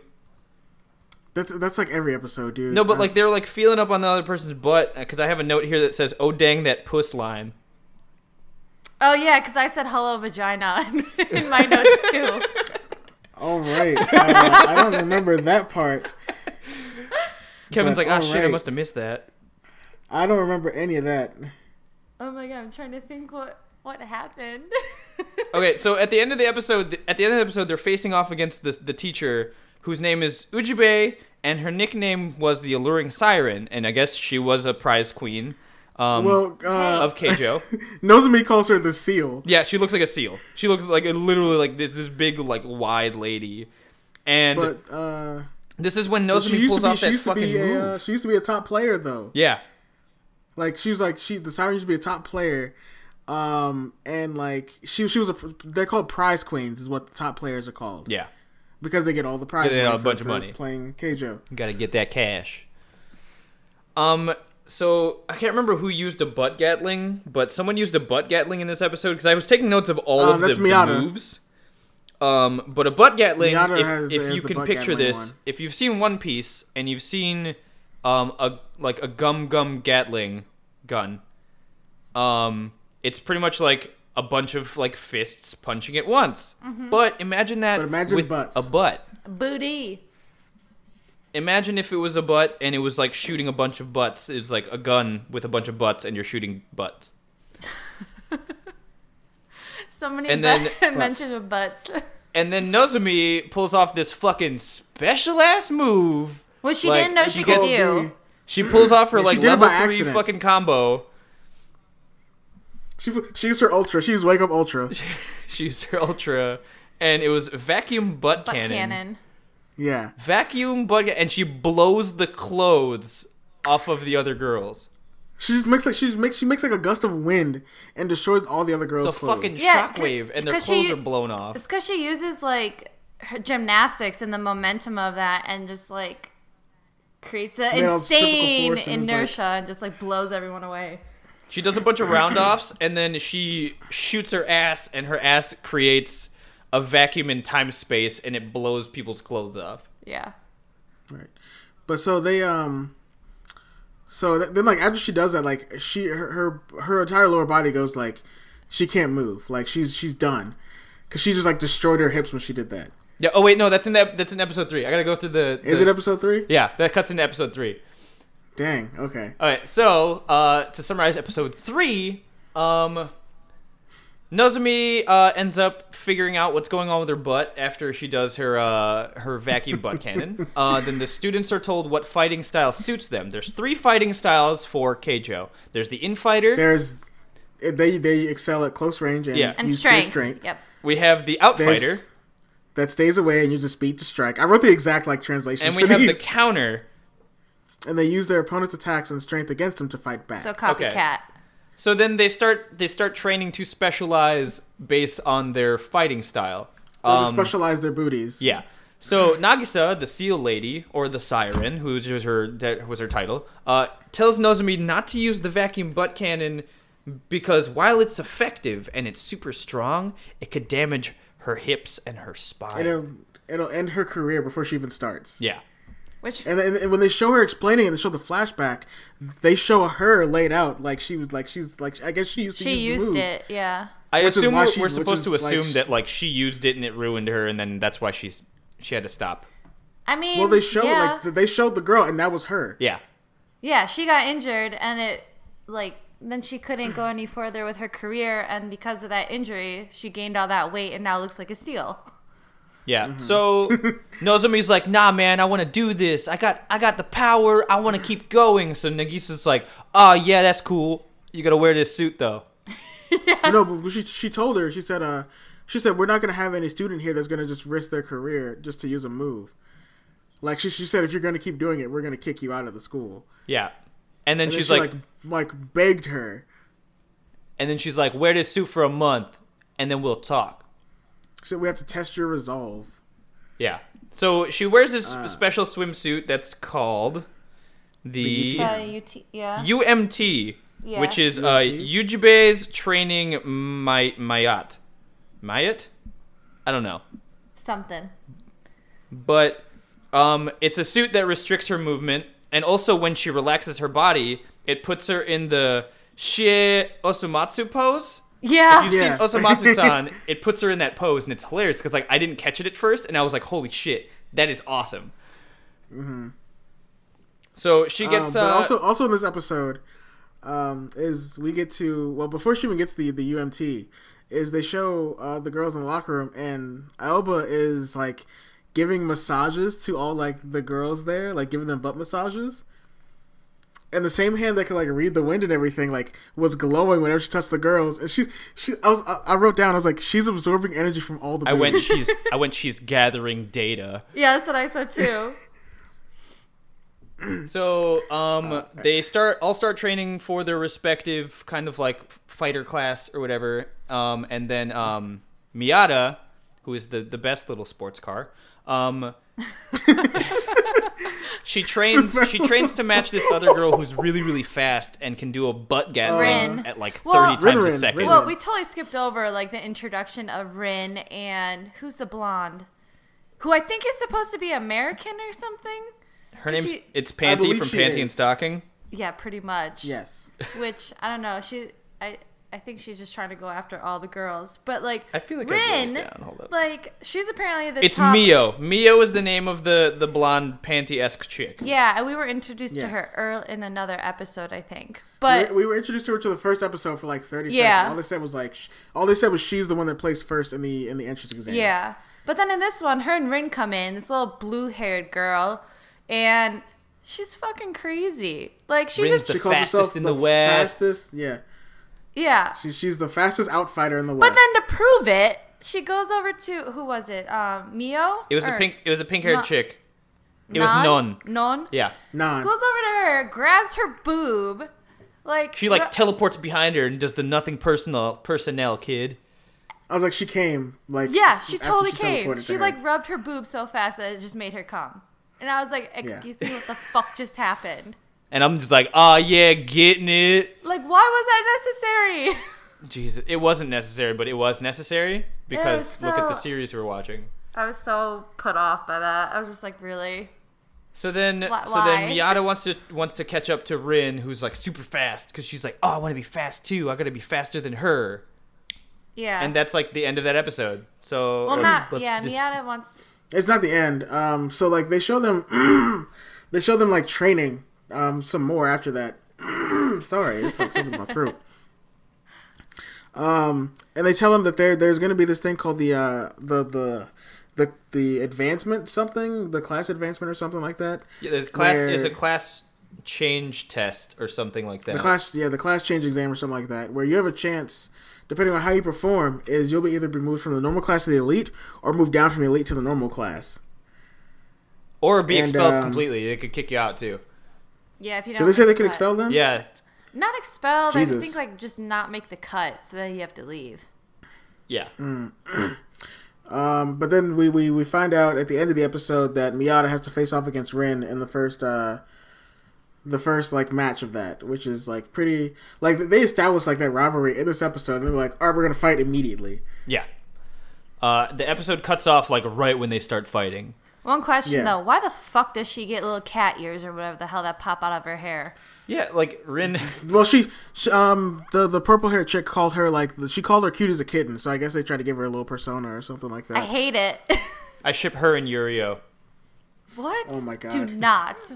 That's that's like every episode, dude. No, but Uh, like they were like feeling up on the other person's butt because I have a note here that says, "Oh dang that puss line." Oh yeah, because I said hello vagina in, <laughs> in my notes too. <laughs> all right. Uh, I don't remember that part. Kevin's But like, "Ah shit, I must have missed that." I don't remember any of that. Oh my god, I'm trying to think what what happened. <laughs> Okay, so at the end of the episode, at the end of the episode, they're facing off against the the teacher whose name is Ujibe, and her nickname was the Alluring Siren, and I guess she was a prize queen um, Well, uh, of Keijo. <laughs> Nozomi calls her the seal. yeah, she looks like a seal. She looks like literally like this this big like wide lady, and But uh, this is when she Nozomi used pulls be off that fucking be a move. uh, she used to be a top player though. yeah, Like she was like she the siren used to be a top player. Um and like she she was a they're called prize queens is what the top players are called yeah. because they get all the prize They get a bunch of money. playing Keijo. Got to get that cash. Um, so I can't remember who used a butt gatling, but someone used a butt gatling in this episode because I was taking notes of all Uh, of the, the moves. Um, but a butt gatling, Miata if, has- if has you can picture this, one. if you've seen One Piece and you've seen um a like a gum gum gatling gun, um, it's pretty much like a bunch of like fists punching at once. Mm-hmm. But imagine that But imagine with butts. a butt Booty. imagine if it was a butt and it was like shooting a bunch of butts. It was like a gun with a bunch of butts and you're shooting butts. <laughs> So many And bu- then- <laughs> mentions of butts. <laughs> And then Nozomi pulls off this fucking special ass move. Which she Like, didn't know she she could gets do. She pulls off her Yeah, like did level three accident. fucking combo. She she used her ultra. She used wake up ultra. <laughs> She used her ultra, and it was vacuum butt, Butt cannon. cannon. Yeah. Vacuum butt, and she blows the clothes off of the other girls. She just makes like she makes she makes like a gust of wind and destroys all the other girls' It's a clothes. fucking Yeah, shockwave, and their clothes she- are blown off. It's because she uses like her gymnastics and the momentum of that, and just like creates an Made all this physical insane force and like- inertia and just like blows everyone away. She does a bunch of roundoffs and then she shoots her ass, and her ass creates a vacuum in time space, and it blows people's clothes off. Yeah. Right. But so they um so th- then like after she does that like she her her, her entire lower body goes like she can't move. Like she's she's done. Cuz she just like destroyed her hips when she did that. Yeah. Oh wait, no, that's in that. That's in episode three. I gotta go through the. Is it episode 3? Yeah, that cuts into episode three. Dang. Okay. All right, so uh, to summarize episode three, um, Nozomi uh, ends up figuring out what's going on with her butt after she does her uh, her vacuum butt cannon. <laughs> Uh, then the students are told what fighting style suits them. There's three fighting styles for Keijo. There's the infighter. There's they they excel at close range and, Yeah. And use their strength. Yep. We have the There's- outsider, that stays away and uses speed to strike. I wrote the exact like translation. and for we have the counter. And they use their opponent's attacks and strength against them to fight back. So copycat. So then they start they start training to specialize based on their fighting style. Or to Um, specialize their booties. Yeah. So Nagisa, the seal lady or the siren, who was her that was her title, uh, tells Nozomi not to use the vacuum butt cannon because while it's effective and it's super strong, it could damage her hips and her spine. it'll, it'll end her career before she even starts. Yeah. Which And, then and when they show her explaining it, they show the flashback. They show her laid out like she was like she's like I guess she used to she use the used move. it, yeah. I Which assume we're, she- we're supposed to is, like, assume that like she used it and it ruined her, and then that's why she's she had to stop. I mean, Well, they showed yeah. like they showed the girl, and that was her. Yeah. Yeah, she got injured and it like then she couldn't go any further with her career and because of that injury, she gained all that weight and now looks like a seal. <laughs> Yeah. Mm-hmm. So <laughs> Nozomi's like, "Nah, man, I want to do this. I got, I got the power. I want to keep going." So Nagisa's like, "Oh yeah, that's cool. You gotta wear this suit though." <laughs> No, but she she told her she said uh she said we're not gonna have any student here that's gonna just risk their career just to use a move. Like she she said if you're gonna keep doing it, we're gonna kick you out of the school. Yeah. And then And then she's she, like, like like begged her. and then she's like, "Wear this suit for a month, and then we'll talk." She said we have to test your resolve. Yeah. So she wears this Ah. special swimsuit that's called the, The Uh, UT, yeah. UMT, Yeah. which is uh, UMT? Ujibe's training my Mayat. Mayat? I don't know. Something. but um, it's a suit that restricts her movement, and also when she relaxes her body, it puts her in the shie Osomatsu pose. Yeah. If you've Yeah. seen Osomatsu-san, <laughs> it puts her in that pose, and it's hilarious because like I didn't catch it at first, and I was like, "Holy shit, that is awesome!" So she Um, gets, but uh, also also in this episode um, is we get to well before she even gets the the UMT is they show uh, the girls in the locker room and Aoba is like giving massages to all like the girls there like giving them butt massages and the same hand that could like read the wind and everything like was glowing whenever she touched the girls and she's she I was I, I wrote down I was like she's absorbing energy from all the I went, she's, <laughs> I went, she's gathering data. Yeah, that's what I said too. <clears throat> So um, Uh, they start all start training for their respective kind of like fighter class or whatever. Um, and then um, Miata, who is the the best little sports car, um, <laughs> she trains she trains to match this other girl who's really really fast and can do a butt gatling Rin. at like thirty Well- times Rin a second. Rin Well, we totally skipped over like the introduction of Rin and who's the blonde? Who I think is supposed to be American or something. Her name's she- it's Panty from she Panty and. Stocking. Yeah, pretty much. yes Which I don't know. She I I think she's just trying to go after all the girls. But like I feel like I wrote it Rin, down. Hold up. like she's apparently the It's top Mio. Mio is the name of the the blonde panty esque chick. Yeah, and we were introduced to her Yes. earl in another episode, I think. But we were introduced to her to the first episode for like 30 Yeah. seconds all they said was like sh- all they said was she's the one that placed first in the in the entrance exam Yeah. But then in this one, her and Rin come in, this little blue haired girl, and she's fucking crazy. Like she Rin's just the She calls fastest herself in the West. Fastest, yeah. Yeah. She, she's the fastest outfighter in the world. But then to prove it, she goes over to who was it? Um Mio? It was a pink. It was a pink haired Non- chick. It was Non? non. Non? Yeah. Non. Goes over to her, grabs her boob, like She like ru- teleports behind her and does the nothing personal personnel kid. I was like, she came. Like Yeah, she totally she came. She to like rubbed her boob so fast that it just made her come. And I was like, excuse me, what the fuck just happened? And I'm just like, oh yeah, getting it. Like, why was that necessary? <laughs> Jesus, it wasn't necessary, but it was necessary because look at the series we're watching. I was so put off by that. I was just like, really? So then, Why- so then? Miata <laughs> wants to wants to catch up to Rin, who's like super fast because she's like, oh, I want to be fast too. I gotta be faster than her. Yeah. And that's like the end of that episode. So well, not let's yeah. just- Miata wants. It's not the end. Um, so like they show them, <clears throat> they show them like training. Um, some more after that. <clears throat> Sorry, it's like something in my throat. Um, and they tell them that there there's going to be this thing called the uh the the the the advancement something the class advancement or something like that. Yeah, the class is a class change test or something like that. The class yeah the class change exam or something like that where you have a chance. Depending on how you perform, is you'll be either be moved from the normal class to the elite, or moved down from the elite to the normal class. or be and, expelled um, completely. They could kick you out too. Yeah, if you don't. Did they say they make could the expel them? Yeah, Not expelled. I think like just not make the cut, so that you have to leave. yeah. Mm. <clears throat> Um, but then we, we, we find out at the end of the episode that Miata has to face off against Rin in the first uh, the first like match of that, which is like pretty like they established like that rivalry in this episode, and they're like, "All right, we're gonna fight immediately." Yeah. Uh, the episode cuts off like right when they start fighting. One question Yeah. though: Why the fuck does she get little cat ears or whatever the hell that pop out of her hair? Yeah, like Rin. <laughs> Well, she, she um the the purple haired chick called her like she called her cute as a kitten, so I guess they tried to give her a little persona or something like that. I hate it. <laughs> I ship her and Yurio. what? Oh my god! Do not. <laughs>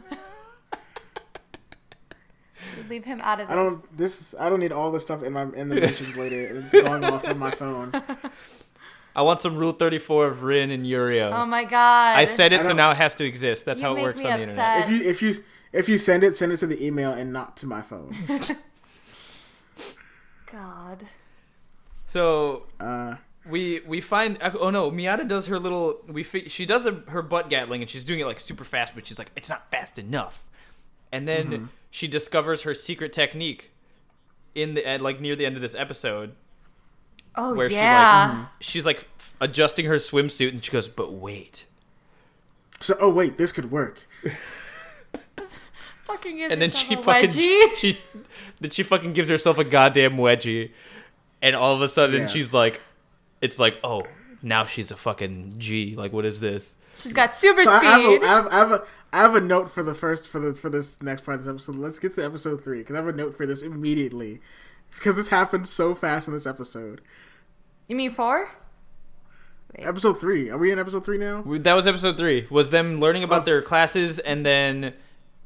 Leave him out of this. I don't this I don't need all this stuff in my in the mentions later and going off on my phone. I want some Rule 34 of Rin and Yurio. Oh my god. I said I it, so now it has to exist. That's You how it works me on the internet. upset. If you if you if you send it, send it to the email and not to my phone. <laughs> God. So Uh, we we find oh no Miata does her little we fi- she does her, her butt gatling and she's doing it like super fast but she's like it's not fast enough and then Mm-hmm. she discovers her secret technique in the at like near the end of this episode Oh where yeah. she's like she's like adjusting her swimsuit and she goes but wait so oh wait, this could work. <laughs> Fucking gives and then herself she a fucking wedgie. <laughs> she then she fucking gives herself a goddamn wedgie and all of a sudden Yeah. she's like it's like oh now she's a fucking G like what is this She's got super So I, I, have speed. a, I, have, I have a I have a note for the first for this for this next part of this episode. Let's get to episode three because I have a note for this immediately because this happened so fast in this episode. you mean four? Episode three. Are we in episode three now? We- That was episode three. Was them learning about Oh. their classes, and then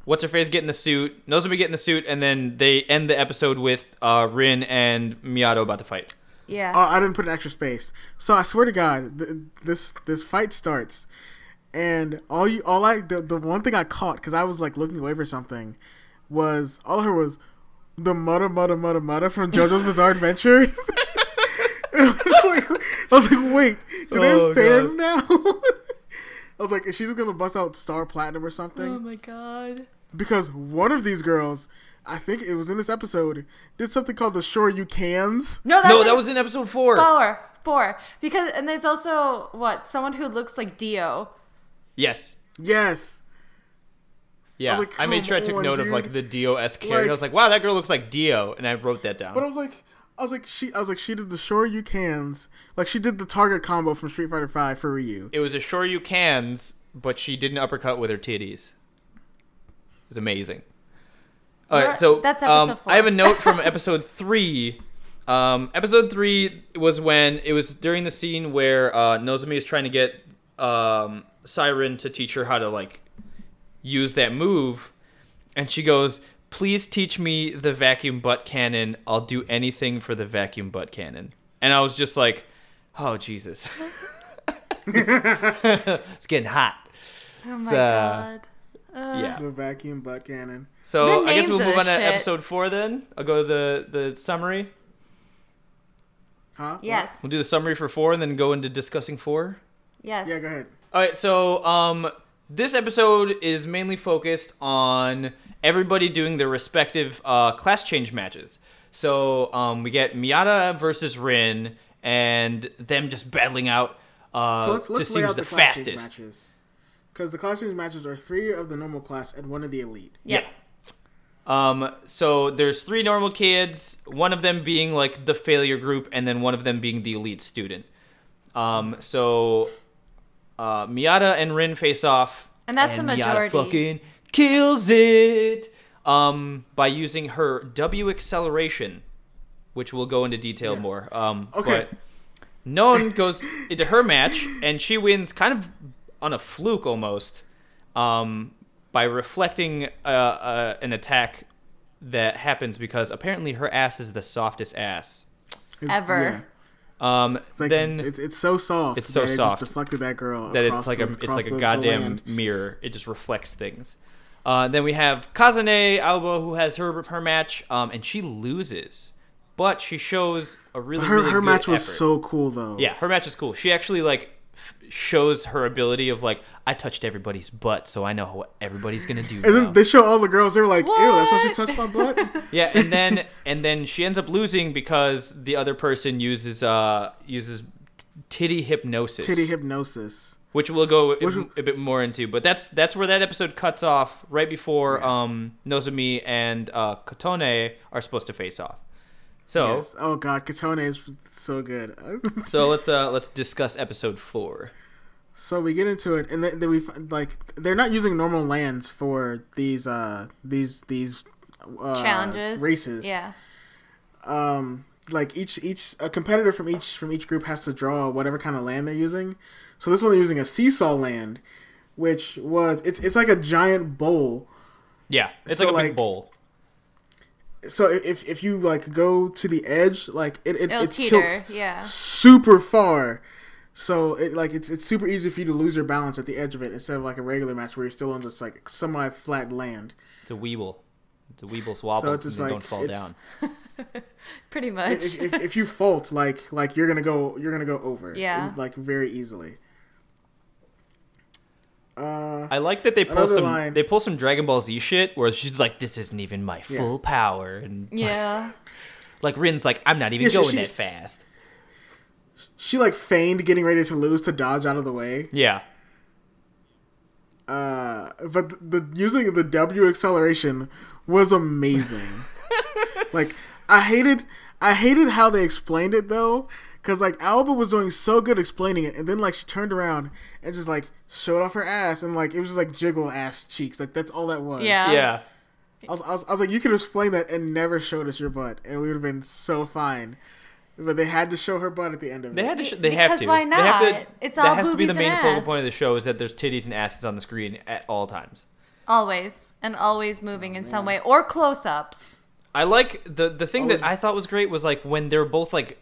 what's her face getting the suit, Nozomi getting the suit, and then they end the episode with uh, Rin and Miyato about to fight. Yeah. Oh, I didn't put an extra space. So I swear to God, th- this this fight starts, and all you all I the, the one thing I caught because I was like looking away for something was all I heard was the mudda mudda mudda mudda from JoJo's Bizarre Adventure. <laughs> I was like, I was like, wait, do they Oh, have stands now? <laughs> I was like, is she just gonna bust out Star Platinum or something? oh my god. because one of these girls, I think it was in this episode, did something called the Shoryukens. No, that's no, in that was in episode four. four. Four. Because and there's also what someone who looks like Dio. Yes. Yes. Yeah, I, was like, made sure I took on, note of like the Dio s character. Like- I was like, wow, that girl looks like Dio, and I wrote that down. But I was like, I was like, she, I was like, she did the Shoryukens, like she did the Target combo from Street Fighter Five for Ryu. it was a Shoryukens, but she didn't uppercut with her titties. It was amazing. All right, so That's um, episode four. I have a note from <laughs> episode three. Um, episode three was when it was during the scene where uh, Nozomi is trying to get um, Siren to teach her how to like use that move, and she goes, "Please teach me the vacuum butt cannon. I'll do anything for the vacuum butt cannon." And I was just like, "Oh Jesus." <laughs> it's getting hot. Oh my So, god. Uh, Yeah. The vacuum butt cannon. So I guess we'll move on this to episode four then. I'll go to the the summary. Huh? Yes. We'll do the summary for four and then go into discussing four. Yes. Yeah, go ahead. All right. So um, this episode is mainly focused on everybody doing their respective uh, class change matches. So um, we get Miata versus Rin and them just battling out uh, So let's let's to lay see who's out the, the, class change fastest. matches. Because the class change matches are three of the normal class and one of the elite. Yeah. Um, so there's three normal kids, one of them being like the failure group, and then one of them being the elite student. Um, so uh, Miata and Rin face off, And that's the Miata majority. fucking kills it um, by using her W acceleration, which we'll go into detail Yeah. more. Um, Okay. But Non goes into her match, and she wins kind of on a fluke almost um, by reflecting uh, uh, an attack that happens because apparently her ass is the softest ass. It's- Ever. Um, It's like, then it's it's so soft. It's so it soft reflected that girl. that it's like the, a it's like the- a goddamn mirror. It just reflects things. Uh, then we have Kazane Aoba who has her her match, um, and she loses, but she shows a really Her really her match was effort. so cool though. Yeah, her match is cool. She actually like f- shows her ability of like I touched everybody's butt, so I know what everybody's gonna do. And now. then they show all the girls. They were like, "Ew, that's why she touched my butt." <laughs> yeah, and then and then she ends up losing because the other person uses uh uses titty hypnosis, Titty hypnosis. which we'll go a, Which- a bit more into. But that's that's where that episode cuts off right before um Nozomi and uh Kotone are supposed to face off. So Yes. Oh god, Kotone is so good. <laughs> so let's uh let's discuss episode four. so we get into it, and then, then we find, like they're not using normal lands for these uh these these uh, Challenges. races. Yeah. um like each each a competitor from each from each group has to draw whatever kind of land they're using. So this one they're using a seesaw land, which was it's it's like a giant bowl. Yeah, it's So, like a big like, bowl. So if if you like go to the edge, like it it, It'll it teeter. tilts Yeah. super far. So it like it's it's super easy for you to lose your balance at the edge of it instead of like a regular match where you're still on this like semi flat land. It's a weeble. It's a weeble swabble. So it's just and like- don't fall it's- down. <laughs> Pretty much. If, if, if you fault, like like you're gonna go you're gonna go over. Yeah. Like very easily. Uh, I like that they pull some line- they pull some Dragon Ball Z shit where she's like, "This isn't even my Yeah. full power," and <laughs> yeah. like Rin's like, "I'm not even Yeah, she- going she- that fast." she like feigned getting ready to lose to dodge out of the way. Yeah, Uh, but the, the using the W acceleration was amazing. <laughs> like I hated I hated how they explained it though, because like Aoba was doing so good explaining it, and then like she turned around and just like showed off her ass, and like it was just like jiggle ass cheeks. Like that's all that was. Yeah. yeah. I was, I was, I was like, you could explain that and never showed us your butt, and we would have been so fine. But they had to show her butt at the end of it. They had to. Sh- they have Because to. why They have to, not? It's that has to be the main focal point of the show is that there's titties and asses on the screen at all times. Always. And always moving oh, in some way. Or close ups. I like the the thing Always- that I thought was great was like when they're both like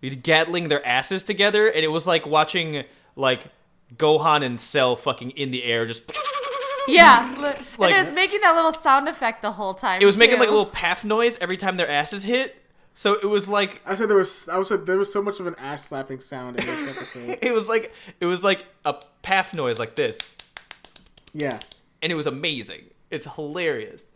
gatling their asses together, and it was like watching like Gohan and Cell fucking in the air, just <laughs> Yeah. li- Like- and it was making that little sound effect the whole time. it was making like a little paff noise every time their asses hit. So it was like I said there was. I was said there was so much of an ass slapping sound in this episode. <laughs> it was like it was like a paff noise like this. yeah. and it was amazing. It's hilarious.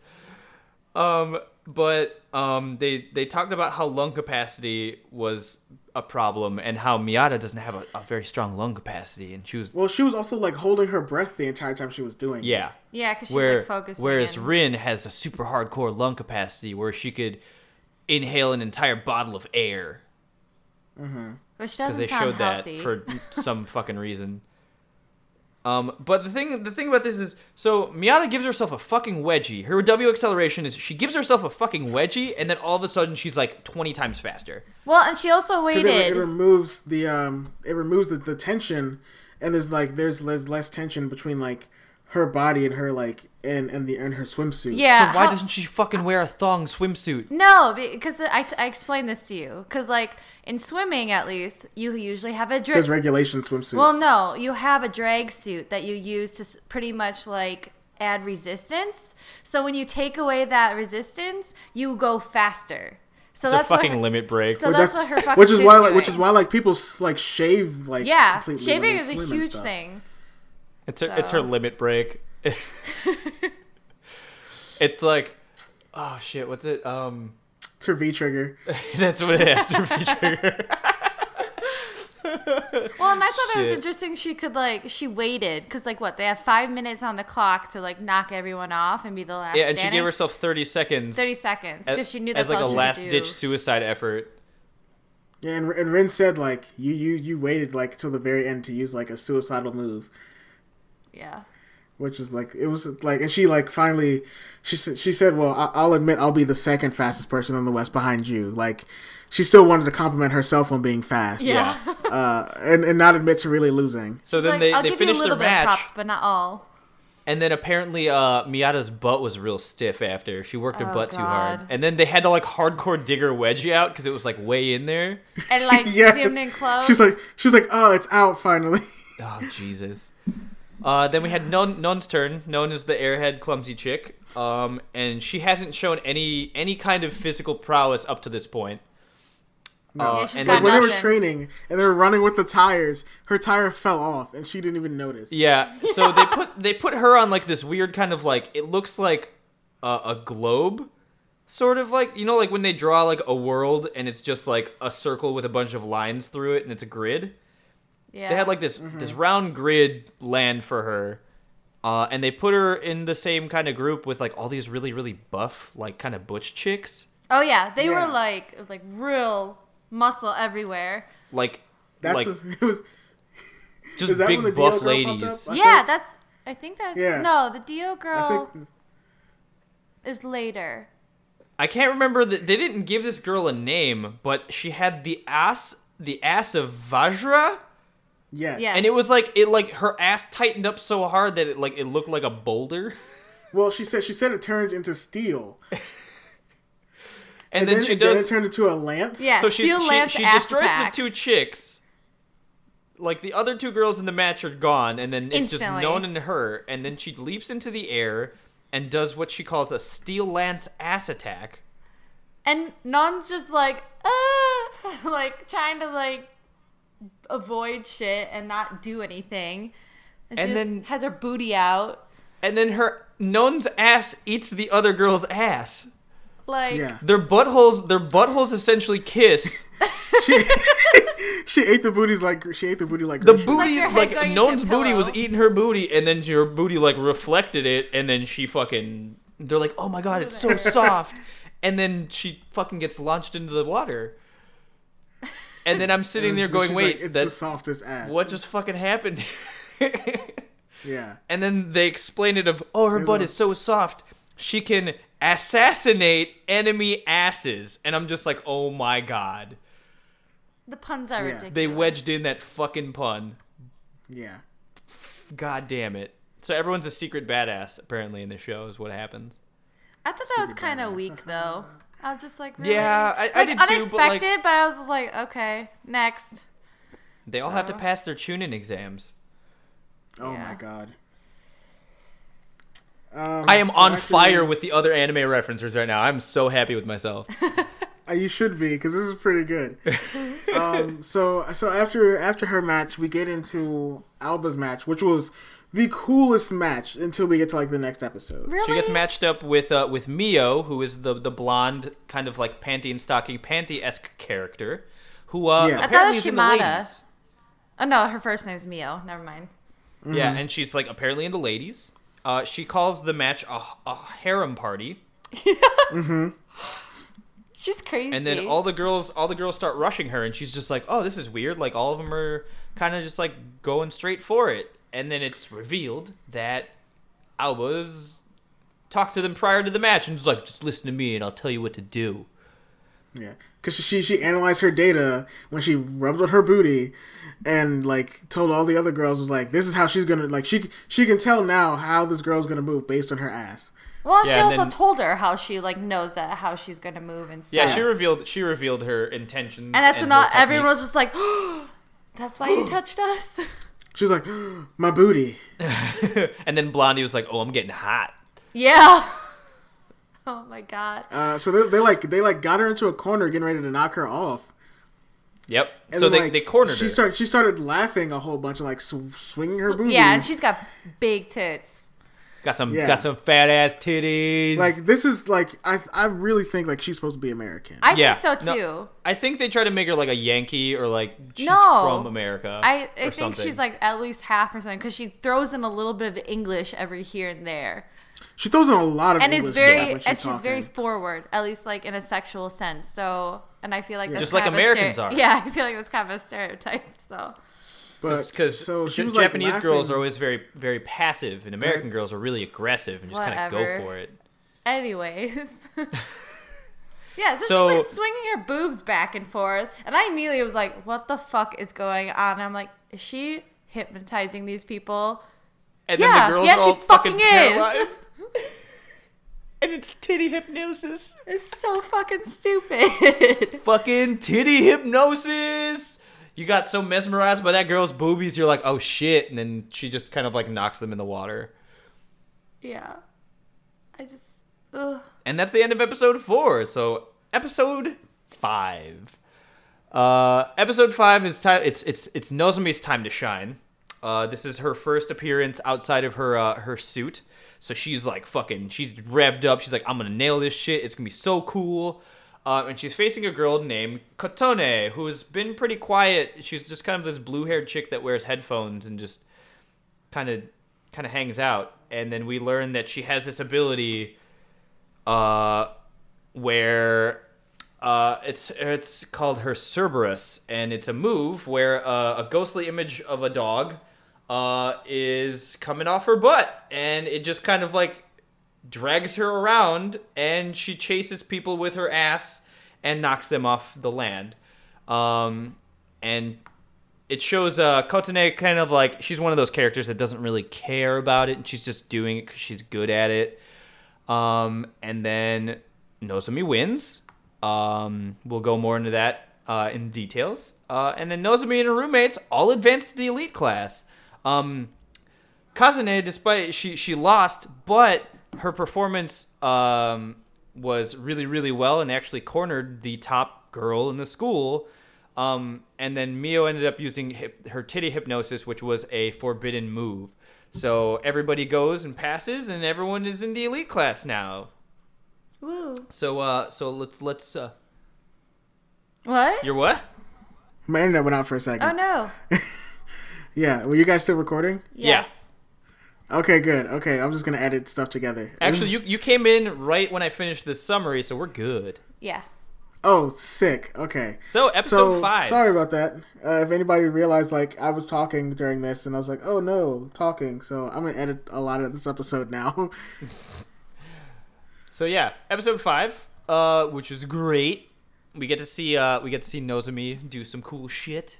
Um, but um, they they talked about how lung capacity was a problem and how Miata doesn't have a, a very strong lung capacity, and she was Well, she was also like holding her breath the entire time she was doing. it. yeah. Yeah, because she's Where like focusing. whereas in. Rin has a super hardcore lung capacity where she could inhale an entire bottle of air Which because doesn't they sound showed healthy. that for <laughs> some fucking reason. Um, but the thing, the thing about this is, so Miata gives herself a fucking wedgie. Her W acceleration is she gives herself a fucking wedgie, and then all of a sudden she's like twenty times faster. well, and she also waited. it, it removes the um, it removes the, the tension, and there's like there's less, less tension between like her body and her like and and the and her swimsuit. yeah. so why how- doesn't she fucking wear a thong swimsuit? No, because I, I explained this to you. Because, like, in swimming, at least, you usually have a There's drag. regulation swimsuits. Well, no, you have a drag suit that you use to pretty much, like, add resistance. So when you take away that resistance, you go faster. So It's a that's what fucking her- limit break. So Which that's that's- what her fucking which is suit's why like which is why like people like shave like Yeah, completely shaving is a huge thing. it's her, it's her limit break. <laughs> <laughs> it's like, oh shit, what's it? Um, It's her V trigger. <laughs> that's what it is. Her V trigger. <laughs> Well, and I thought it was interesting. She could like she waited because like what they have five minutes on the clock to like knock everyone off and be the last. Yeah, and she gave herself 30 seconds. thirty seconds as, because she knew that's as like a last ditch suicide effort. Yeah, and, and Rin said like you you you waited like till the very end to use like a suicidal move, Yeah. Which is like it was like and she like finally she said she said well I- I'll admit I'll be the second fastest person on the west behind you like she still wanted to compliment herself on being fast Yeah. uh and and not admit to really losing So then Like, they, I'll they give you finished their bit match. props, but not all. And then apparently uh, Miata's butt was real stiff after. She worked her Oh, butt too hard. And then they had to like hardcore dig her wedgie out because it was like way in there. And like <laughs> yes zoomed in close. she's like she's like oh it's out finally Oh Jesus. Uh, then we had Non Non's turn. known as the airhead clumsy chick, um, and she hasn't shown any any kind of physical prowess up to this point. Uh, Yeah, she's and got then, when they were training and they were running with the tires her tire fell off and she didn't even notice yeah, so they <laughs> put they put her on like this weird kind of like it looks like a, a globe, sort of like you know like when they draw like a world and it's just like a circle with a bunch of lines through it and it's a grid. Yeah. they had like this this round grid land for her uh, and they put her in the same kind of group with like all these really really buff like kind of butch chicks Oh yeah, they Yeah. were like like real muscle everywhere. like that's like what, <laughs> it was <laughs> just is that big when the buff Dio girl ladies up? Yeah, think- that's. I think that's Yeah. no. The Dio I girl think is later. i can't remember that they didn't give this girl a name but she had the ass the ass of vajra yes Yes. and it was like it like her ass tightened up so hard that it like it looked like a boulder <laughs> well she said she said it turns into steel <laughs> and, then, then, she it- then does it turned into a lance Yeah. so she Steel she, Lance she ass destroys attack. the two chicks. Like the other two girls in the match are gone, and then it's Instantly. just known and her, and then she leaps into the air and does what she calls a steel lance ass attack. And Non's just like, ah, <laughs> like trying to like avoid shit and not do anything. And, And she then- has her booty out. And then her Non's ass eats the other girl's ass. Like, yeah Their buttholes their buttholes essentially kiss. <laughs> she she ate the booties like she ate the booty like The Grisha. booty your head like going into a booty was eating her booty and then her booty like reflected it and then she fucking they're like, "Oh my god, it's so <laughs> soft." And then she fucking gets launched into the water. And then I'm sitting there she's going, like, "Wait, it's the softest ass what just fucking happened?" <laughs> yeah and then they explain it of, "Oh, her There's butt a- is so soft. She can assassinate enemy asses." And I'm just like, "Oh my god." the puns are Yeah. ridiculous. They wedged in that fucking pun. yeah God damn it. So everyone's a secret badass apparently in the show is what happens. I thought that was kind of weak though. <laughs> I was just like, really? Yeah, I- I like, did too, but, like- but I was like, okay, next. They all have to pass their tuning exams. oh Yeah. my god um, I am so on after- fire with the other anime referencers right now. I'm so happy with myself. <laughs> Uh, you should be because this is pretty good. <laughs> um, so so after after her match, we get into Aoba's match, which was the coolest match until we get to like the next episode. Really? She gets matched up with uh, with Mio, who is the the blonde kind of like panty and stocking panty esque character, who uh, Yeah. I thought apparently was is in the Shimada. ladies. Oh no, her first name's Mio. Never mind. Yeah, and she's like apparently into ladies. Uh, she calls the match a, a harem party, <laughs> mm-hmm. She's crazy. and then all the girls all the girls start rushing her, and she's just like, "Oh, this is weird." Like all of them are kind of just like going straight for it, and then it's revealed that Aoba's talked to them prior to the match, and just like, "Just listen to me, and I'll tell you what to do." Yeah, because she she analyzed her data when she rubbed on her booty, and like told all the other girls was like, this is how she's gonna like she she can tell now how this girl's gonna move based on her ass. well, Yeah, she also then- told her how she like knows that how she's gonna move and stuff. Yeah, she revealed she revealed her intentions, and that's her not everyone was just like, <gasps> "That's why you <gasps> touched us." <laughs> She was like, my booty. <laughs> and then Blondie was like, "Oh, I'm getting hot." yeah. <laughs> oh my god. Uh, so they, they like they like got her into a corner, getting ready to knock her off. Yep. And so then, they, like, they cornered she her. started she started laughing a whole bunch of like sw- swinging her booty. Yeah, and she's got big tits. Got some Yeah. got some fat ass titties. Like this is like I I really think like she's supposed to be American. I Yeah, think so no, too. I think they try to make her like a Yankee or like she's No. from America. I, I or think something. she's like at least half or something because she throws in a little bit of English every here and there, she throws in a lot of and English it's very when and she's very forward, at least like in a sexual sense. So, and I feel like that's Just like kind of a Americans stere- are. <laughs> Yeah, I feel like that's kind of a stereotype. So, but because so she was like Japanese girls are always very very passive, and American girls are really aggressive and just kind of go for it. anyways. <laughs> <laughs> Yeah, so, So- she's like swinging her boobs back and forth, and I immediately was like, "What the fuck is going on?" And I'm like, "Is she hypnotizing these people?" And Yeah, then the girls yeah, are she all fucking fucking is. paralyzed. <laughs> and it's titty hypnosis. It's so fucking stupid. Fucking titty hypnosis. You got so mesmerized by that girl's boobies, you're like, oh shit, and then she just kind of like knocks them in the water. yeah, I just, ugh. And that's the end of episode four. So episode five. Uh, episode five is time. It's it's it's Nozomi's time to shine. Uh, this is her first appearance outside of her uh, her suit. So she's like fucking. She's revved up. She's like, I'm gonna nail this shit. It's gonna be so cool. Uh, and she's facing a girl named Kotone, who's been pretty quiet. She's just kind of this blue-haired chick that wears headphones and just kind of kind of hangs out. And then we learn that she has this ability uh, where uh, it's it's called her Cerberus, and it's a move where uh, a ghostly image of a dog uh, is coming off her butt, and it just kind of like drags her around, and she chases people with her ass and knocks them off the land. Um, and it shows uh, kind of like she's one of those characters that doesn't really care about it, and she's just doing it because she's good at it. Um, and then Nozomi wins. Um, we'll go more into that uh, in details. Uh, and then Nozomi and her roommates all advance to the elite class. Um, Kazane, despite she she lost, but her performance um, was really really well, and actually cornered the top girl in the school. Um, and then Mio ended up using hip, her titty hypnosis, which was a forbidden move. So everybody goes and passes, and everyone is in the elite class now. Woo. So uh, so let's let's uh, What? you're what? My internet went out for a second. oh no. <laughs> Yeah, were you guys still recording? Yes. Okay, good. Okay, I'm just gonna edit stuff together. Actually, you you came in right when I finished this summary, so we're good. Yeah. Oh, sick. Okay. So episode so five. sorry about that. Uh, if anybody realized like I was talking during this and I was like, oh no, talking. So I'm gonna edit a lot of this episode now. <laughs> So yeah, episode five, uh, which is great. We get to see uh, we get to see Nozomi do some cool shit.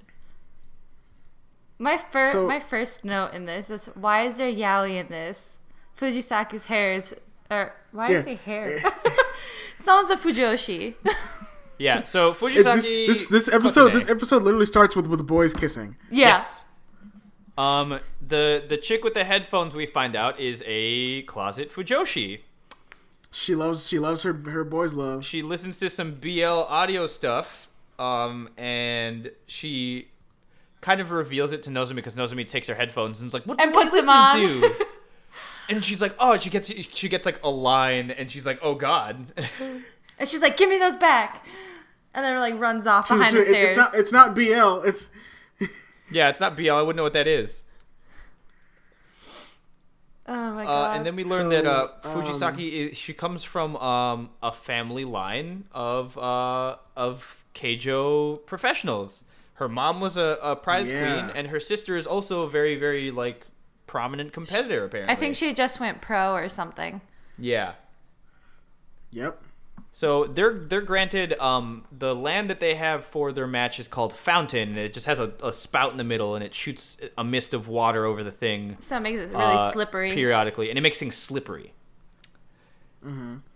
My first So- my first note in this is why is there yaoi in this? Fujisaki's hair is or why is Yeah. he hair? <laughs> Someone's a Fujoshi. Yeah. <laughs> So Fujisaki. this, this this episode this episode literally starts with with boys kissing. yeah. Yes. Um, the the chick with the headphones we find out is a closet Fujoshi. She loves she loves her her boys love. She listens to some BL audio stuff, um, and she kind of reveals it to Nozomi because Nozomi takes her headphones and is like, "What, And what are you puts them listening on. to?" <laughs> and she's like, "Oh," she gets she gets like a line, and she's like, "Oh God." <laughs> And she's like, "Give me those back," and then like runs off behind It's- the stairs. it's not it's not BL. It's yeah, it's not BL. I wouldn't know what that is. oh my Uh, god! and then we learn So, that uh, um, Fujisaki is, she comes from um, a family line of uh, of Keijo professionals. Her mom was a, a prize Yeah. queen, and her sister is also a very very like prominent competitor. Apparently, I think she just went pro or something. yeah. yep. So they're they're granted um, the land that they have for their match is called Fountain, and it just has a, a spout in the middle, and it shoots a mist of water over the thing. So it makes it really uh, slippery. periodically, and it makes things slippery.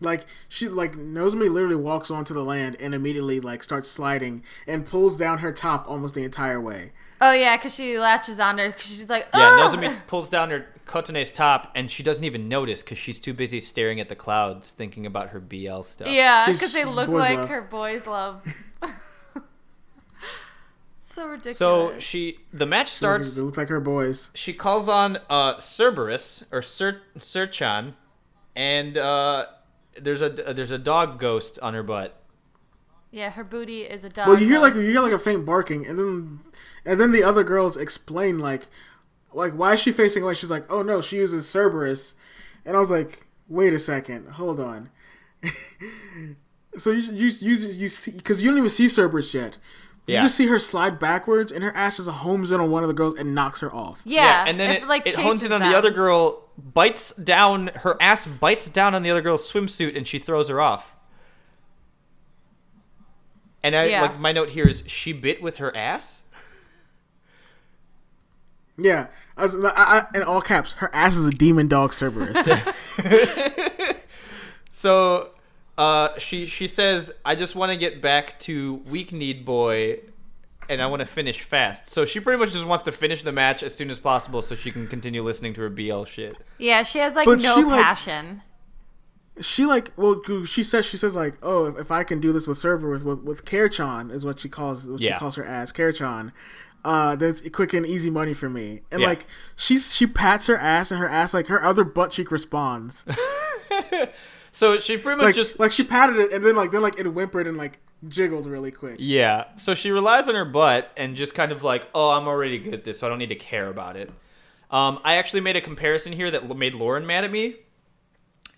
Like she like Nozomi literally walks onto the land and immediately like starts sliding and pulls down her top almost the entire way. Oh yeah, because she latches on her. 'cause she's like, Yeah, oh! Nozomi pulls down her Kotone's top, and she doesn't even notice because she's too busy staring at the clouds, thinking about her BL stuff. Yeah, because they look like love. her boys love. <laughs> <laughs> so ridiculous. So she the match starts. It looks like her boys. She calls on uh, Cerberus or Sir Sirchan, and uh, there's a there's a dog ghost on her butt. yeah, her booty is a dog. Well, you hear like you hear like a faint barking, and then and then the other girls explain like like why is she facing away? She's like, oh no, she uses Cerberus, and I was like, wait a second, hold on. <laughs> so you you you you see because you don't even see Cerberus yet. You Yeah. just see her slide backwards, and her ass just homes in on one of the girls and knocks her off. yeah, and then it, it, like it hones in on them. the other girl, bites down her ass, bites down on the other girl's swimsuit, and she throws her off. And I Yeah. like my note here is she bit with her ass. Yeah, I was, I, I, in all caps, her ass is a demon dog Cerberus. <laughs> <laughs> So, uh, she she says, "I just want to get back to weak need boy, and I want to finish fast." So she pretty much just wants to finish the match as soon as possible, so she can continue listening to her BL shit. Yeah, she has like But no she, like- passion. she like well she says she says like oh if, if I can do this with server with with Kerchan is what she calls what Yeah. she calls her ass Kerchan. Uh, that's quick and easy money for me. And Yeah. like she's she pats her ass and her ass like her other butt cheek responds. <laughs> So she pretty much like just like she patted it and then like then like it whimpered and like jiggled really quick. Yeah. So she relies on her butt and just kind of like, oh, I'm already good at this, so I don't need to care about it. Um, I actually made a comparison here that made Lauren mad at me,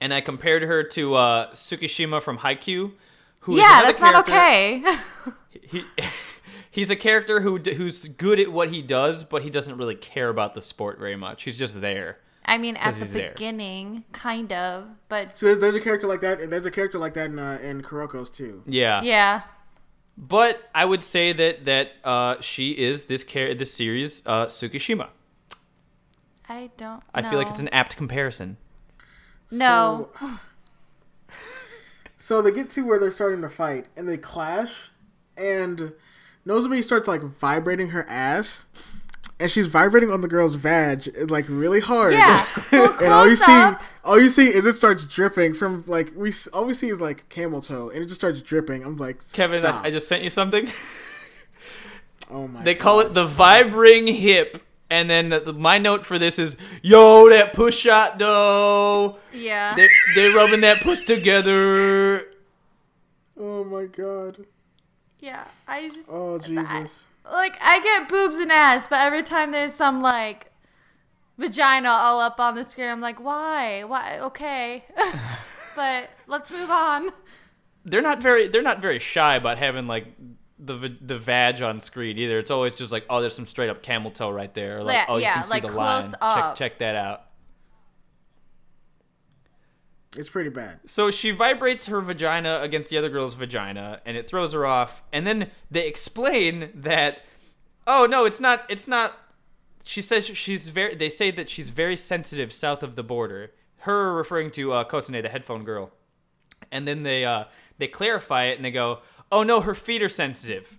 and I compared her to uh, Tsukishima from Haikyuu, who is Yeah, another that's not okay. <laughs> He, <laughs> he's a character who who's good at what he does, but he doesn't really care about the sport very much. He's just there. I mean, at the he's there. beginning, kind of, but So there's, there's a character like that and there's a character like that in uh, in Kuroko's too. Yeah. yeah. But I would say that that uh, she is this char- this series uh, Tsukishima. I don't. I feel like it's an apt comparison. no. So, <sighs> so they get to where they're starting to fight and they clash and Nozomi starts like vibrating her ass and she's vibrating on the girl's vag like really hard. Yeah. <laughs> Well, and all you close see all you see is it starts dripping from like we s- all we see is like camel toe and it just starts dripping. I'm like Kevin, Stop. I, I just sent you something. <laughs> oh my They call it the vibring hip. And then the, my note for this is, yo, that push shot though. Yeah. They they rubbing that push together. Oh my god. yeah. I just. Oh Jesus. Like I get boobs and ass, but every time there's some like vagina all up on the screen, I'm like, why? Why? Okay, <laughs> but let's move on. They're not very they're not very shy about having like the the vag on screen either. It's always just like, oh, there's some straight up camel toe right there. Or like, Yeah, oh, you yeah, can see like the close line. up. Check check that out. It's pretty bad. So she vibrates her vagina against the other girl's vagina, and it throws her off. And then they explain that, oh no, it's not. It's not. She says she's very. They say that she's very sensitive south of the border. Her referring to uh, the headphone girl. And then they uh, they clarify it, and they go, oh no, her feet are sensitive.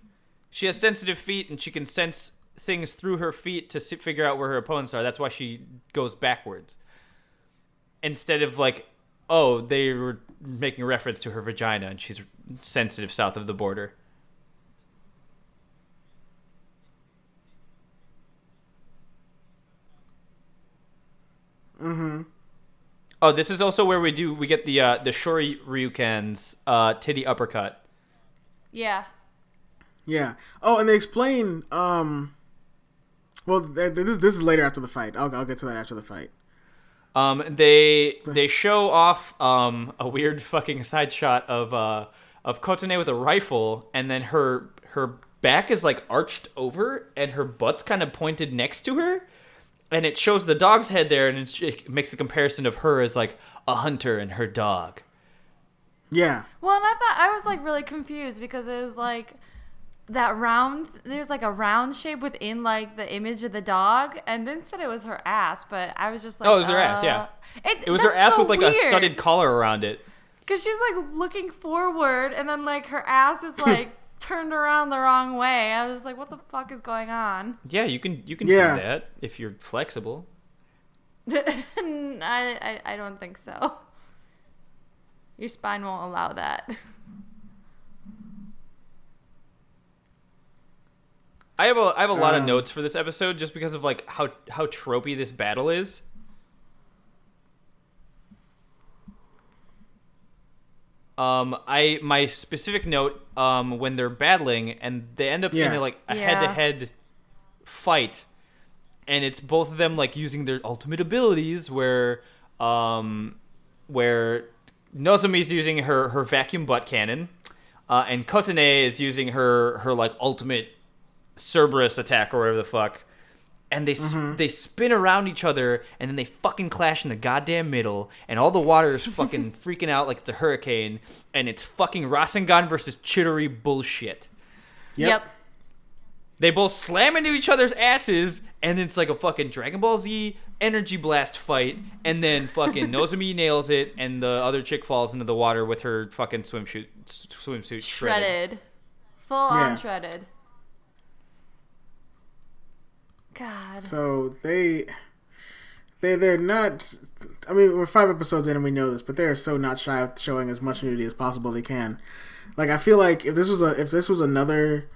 She has sensitive feet, and she can sense things through her feet to figure out where her opponents are. That's why she goes backwards instead of like, oh, they were making reference to her vagina and she's sensitive south of the border. Mm-hmm. Oh, this is also where we do we get the uh, the Shoryuken's uh, titty uppercut. Yeah. Yeah. Oh, and they explain. Um. Well, th- th- this this is later after the fight. I'll I'll get to that after the fight. Um, they they show off um, a weird fucking side shot of uh, of Kotone with a rifle, and then her her back is like arched over, and her butt's kind of pointed next to her, and it shows the dog's head there, and it's, it makes the comparison of her as like a hunter and her dog. Yeah. Well, and I thought I was like really confused because it was like that round. There's like a round shape within like the image of the dog, and then said it was her ass, but I was just like, Oh, it was her ass, yeah. uh, It, It was her ass with like a studded collar around it. Because she's like looking forward, and then like her ass is <laughs> like turned around the wrong way. I was just like, what the fuck is going on? Yeah, you can you can Yeah. do that if you're flexible. <laughs> I, I I don't think so. Your spine won't allow that. <laughs> I have a I have a lot of Um, notes for this episode just because of like how how tropey this battle is. Um, I my specific note um when they're battling and they end up in a, like a Yeah. head to head fight, and it's both of them like using their ultimate abilities where um where Nozomi's using her her vacuum butt cannon, uh, and Kotone is using her her like ultimate Cerberus attack or whatever the fuck. And they s mm-hmm. they spin around each other, and then they fucking clash in the goddamn middle, and all the water is <laughs> fucking freaking out like it's a hurricane, and it's fucking Rasengan versus Chidori bullshit. Yep. They both slam into each other's asses, and it's like a fucking Dragon Ball Z energy blast fight, and then fucking <laughs> Nozomi nails it, and the other chick falls into the water with her fucking swimsuit swimsuit shredded. Shredded. Full Yeah. on shredded. God. So they they they're not. I mean, we're five episodes in and we know this, but they're so not shy of showing as much nudity as possible they can. Like I feel like if this was a if this was another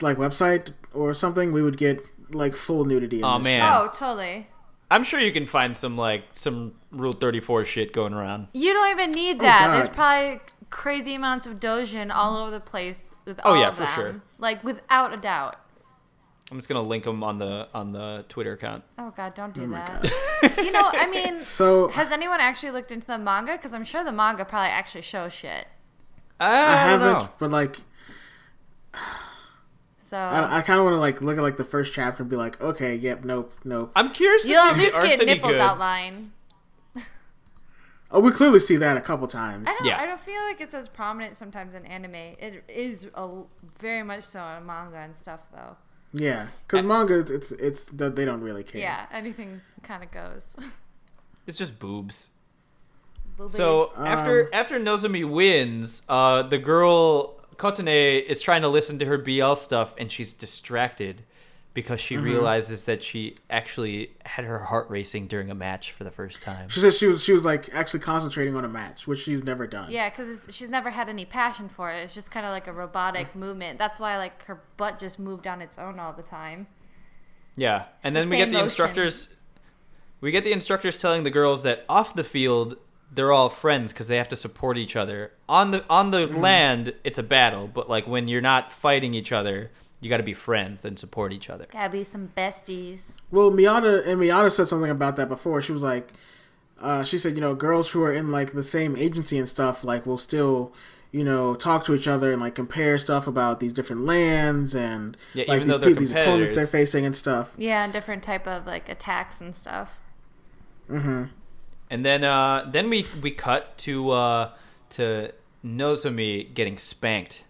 like website or something, we would get like full nudity. In Aw, this man. show. Oh, totally. I'm sure you can find some like some Rule 34 shit going around. You don't even need oh, that. There's Oh, God. probably crazy amounts of dojin all over the place with Oh, all yeah, of for them. sure. Like without a doubt. I'm just gonna link them on the on the Twitter account. Oh god, don't do Oh that. you know, I mean, <laughs> So has anyone actually looked into the manga? Because I'm sure the manga probably actually shows shit. I, I don't haven't, know. but like So I, I kind of want to like look at like the first chapter and be like, okay, yep, nope, nope. I'm curious to you'll see at if least the get nipples good. outline. Oh, we clearly see that a couple times. I don't. Yeah. I don't feel like it's as prominent sometimes in anime. It is a, very much so in manga and stuff, though. Yeah, because manga, it's, it's it's they don't really care. Yeah, anything kind of goes. <laughs> It's just boobs. Little So after Um, after Nozomi wins, uh, the girl Kotone is trying to listen to her BL stuff, and she's distracted because she Mm-hmm. realizes that she actually had her heart racing during a match for the first time. She said she was she was like actually concentrating on a match, which she's never done. Yeah, because she's never had any passion for it. It's just kind of like a robotic movement. That's why like her butt just moved on its own all the time. Yeah, and the then we get the motion. instructors. We get the instructors telling the girls that off the field they're all friends because they have to support each other. On the on the Mm-hmm. land, it's a battle, but like when you're not fighting each other, you got to be friends and support each other. Gotta be some besties. Well, Miyata and Miyata said something about that before. She was like, uh, she said, you know, girls who are in like the same agency and stuff, like, will still, you know, talk to each other and like compare stuff about these different lands and Yeah, like even these, though pe- these opponents they're facing and stuff. Yeah, and different type of like attacks and stuff. And then uh, then we we cut to uh, to Nozomi getting spanked,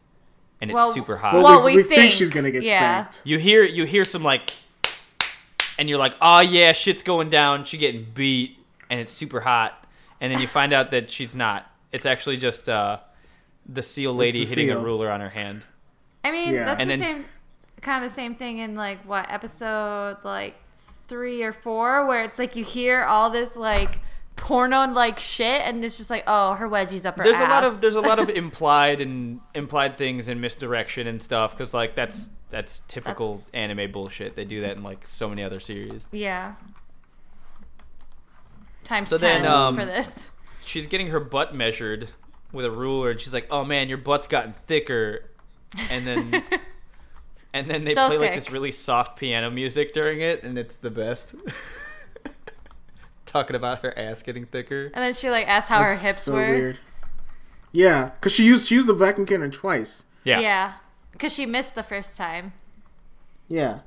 and it's super hot. Well, Well, we, we we think, think, she's gonna get yeah. spanked. you hear you hear some like, and you're like, oh yeah, shit's going down. She getting beat, and it's super hot. And then you find out that she's not. It's actually just uh, the seal lady the hitting a ruler on her hand. I mean, Yeah. that's And the then- same kind of the same thing in like what episode like three or four, where it's like you hear all this like porno and like shit, and it's just like, oh, her wedgie's up her There's ass. a lot of there's a lot of <laughs> implied and implied things and misdirection and stuff because like that's that's typical That's- anime bullshit. They do that in like so many other series. yeah. Times So ten then, um, for this. she's getting her butt measured with a ruler and she's like oh man your butt's gotten thicker and then <laughs> and then they So play like this really soft piano music during it and it's the best <laughs> talking about her ass getting thicker And then she like asked how her hips so were. weird. Yeah, because she used she used the vacuum cannon twice. yeah Yeah, because she missed the first time. Yeah.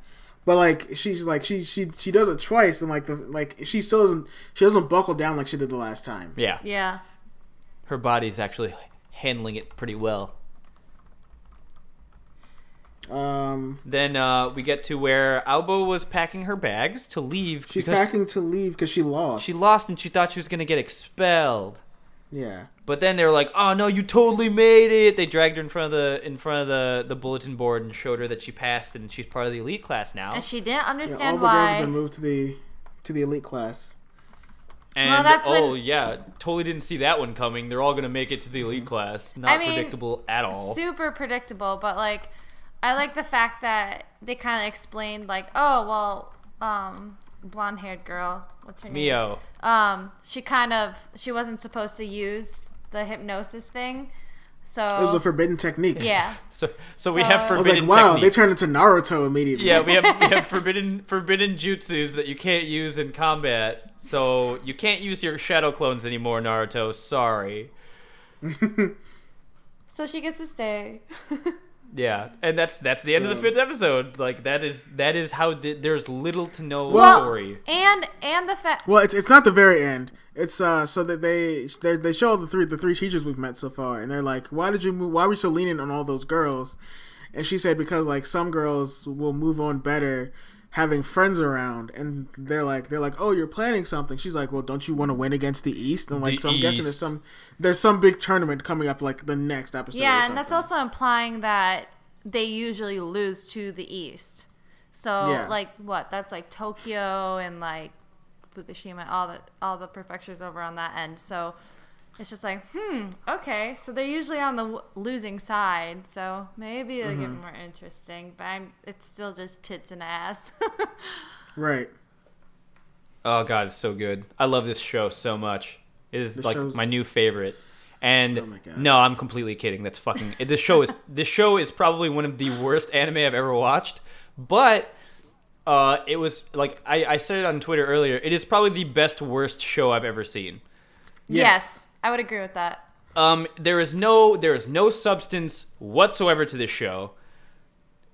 But like she's like she she she does it twice and like the like she still doesn't she doesn't buckle down like she did the last time. yeah Yeah. her body's actually handling it pretty well Um then uh, we get to where Aoba was packing her bags to leave she's packing to leave because she lost. she lost and she thought she was gonna get expelled yeah. But then they were like, "Oh no, you totally made it!" They dragged her in front of the in front of the the bulletin board and showed her that she passed and she's part of the elite class now. And she didn't understand Yeah, all understand the girls have been moved to the to the elite class. And Well, that's oh when- yeah, totally didn't see that one coming. They're all gonna make it to the elite class. Not I mean, predictable at all. Super predictable, but like I like the fact that they kind of explained like, oh well, um, blonde haired girl, what's her name? Mio. Um, she kind of she wasn't supposed to use the hypnosis thing, so It was a forbidden technique. yeah. <laughs> So so we So- have I was I was like, wow, techniques. they turned into Naruto immediately. Yeah, we have <laughs> we have forbidden forbidden jutsus that you can't use in combat. So you can't use your shadow clones anymore, Naruto. Sorry. <laughs> So she gets to stay. Yeah, and that's that's the end of the fifth episode. Like that is that is how th- there's little to no Well- story. and and the fact Well, it's it's not the very end. It's uh so that they they they show the three the three teachers we've met so far, and they're like, why did you move? Why were you so lenient on all those girls? And she said because like some girls will move on better having friends around, and they're like they're like, oh, you're planning something. She's like, well, don't you want to win against the East? And like, The so I'm guessing there's some there's some big tournament coming up like the next episode. yeah, and that's also implying that they usually lose to the East. So Yeah. like what? That's like Tokyo and like Fukushima, all the all the prefectures over on that end. So it's just like, hmm, okay. So they're usually on the w- losing side. So maybe it'll Mm-hmm. get more interesting. But I'm, it's still just tits and ass. <laughs> right. Oh god, it's so good. I love this show so much. It is The like show's- my new favorite. And Oh my God. no, I'm completely kidding. That's fucking. This show is <laughs> this show is probably one of the worst anime I've ever watched. But uh, it was like I, I said it on Twitter earlier. It is probably the best worst show I've ever seen. yes. I would agree with that. Um, there is no there is no substance whatsoever to this show.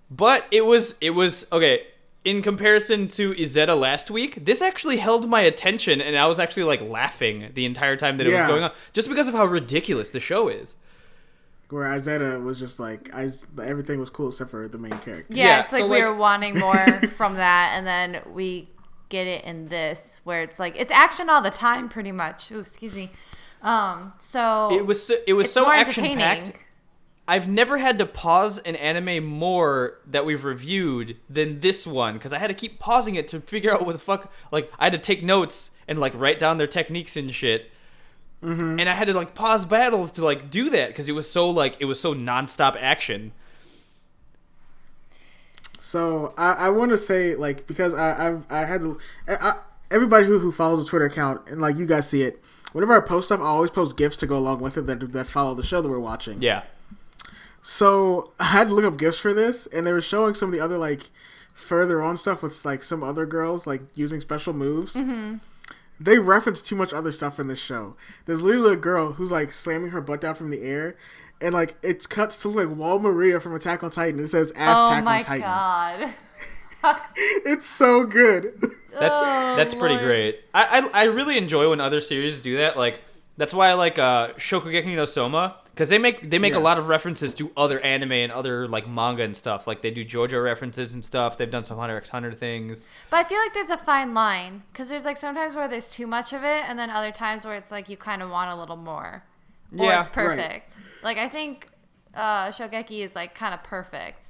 But it was it was okay. In comparison to Izetta last week, this actually held my attention, and I was actually like laughing the entire time that it was going on, just because of how ridiculous the show is. Where Izetta was just like, I everything was cool except for the main character. Yeah, Yeah, it's like so, we like- were wanting more <laughs> from that, and then we get it in this, where it's like it's action all the time, pretty much. Ooh, excuse me. Um, so It was so, it was so action packed. I've never had to pause an anime more that we've reviewed than this one because I had to keep pausing it to figure <laughs> out what the fuck. Like I had to take notes and like write down their techniques and shit. And I had to like pause battles to like do that because it was so like it was so nonstop action. So I, I want to say like because I I've, I had to I, I, everybody who who follows the Twitter account and like you guys see it. Whenever I post stuff, I always post gifts to go along with it that that follow the show that we're watching. Yeah. So I had to look up gifts for this, and they were showing some of the other like further on stuff with like some other girls like using special moves. Mm-hmm. They reference too much other stuff in this show. There's literally a girl who's like slamming her butt down from the air, and like it cuts to like Wall Maria from Attack on Titan. It says "Ass oh Attack on Titan." Oh my god. <laughs> It's so good. <laughs> That's Oh, that's pretty Lord. great. I, I I really enjoy when other series do that. Like that's why I like uh, Shokugeki no Soma because they make they make Yeah. a lot of references to other anime and other like manga and stuff. Like they do JoJo references and stuff. They've done some Hunter x Hunter things. But I feel like there's a fine line because there's like sometimes where there's too much of it, and then other times where it's like you kind of want a little more, or Yeah, it's right. perfect. Like I think uh, Shogeki is like kind of perfect.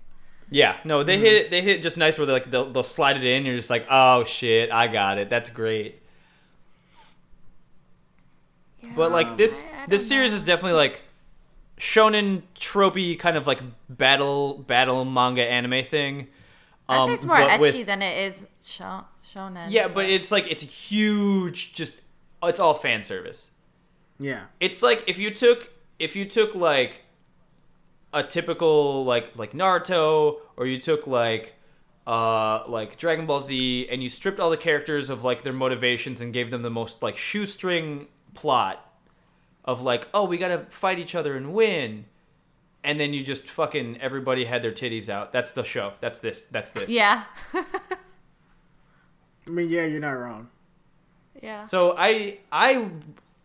Yeah, no, Mm-hmm. they hit. They hit just nice where they like they'll, they'll slide it in. You're just like, oh shit, I got it. That's great. But like this I- I this series know. is definitely like shonen tropey kind of like battle battle manga anime thing. I'd Um, say it's more but ecchi with- than it is sho- shonen. Yeah, but it's like it's huge. Just it's all fan service. yeah. It's like if you took if you took like a typical like like Naruto or you took like uh like Dragon Ball Z and you stripped all the characters of like their motivations and gave them the most like shoestring plot of like oh we got to fight each other and win and then you just fucking everybody had their titties out. That's the show. That's this. That's this. yeah, <laughs> I mean, yeah, you're not wrong. yeah. So I I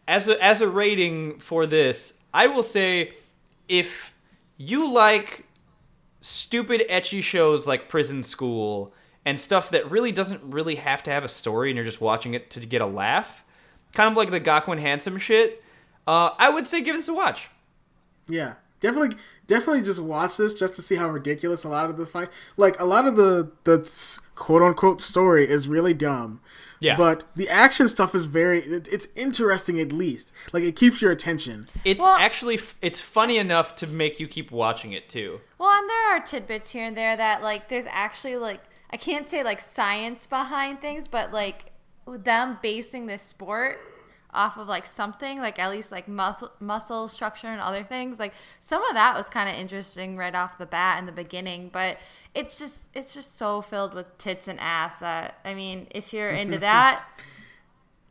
as a as a rating for this, I will say if you like stupid ecchi shows like Prison School and stuff that really doesn't really have to have a story and you're just watching it to get a laugh, kind of like the Gakuen Handsome shit, uh, I would say give this a watch. Yeah, definitely, definitely just watch this just to see how ridiculous a lot of the fight. Like a lot of the the quote unquote story is really dumb. Yeah. But the action stuff is very. It, it's interesting at least. Like it keeps your attention. It's Well- actually it's funny enough to make you keep watching it too. Well, and there are tidbits here and there that like there's actually like I can't say like science behind things, but like them basing this sport off of like something like at least like muscle muscle structure and other things like some of that was kind of interesting right off the bat in the beginning but it's just it's just so filled with tits and ass that i mean if you're into <laughs> that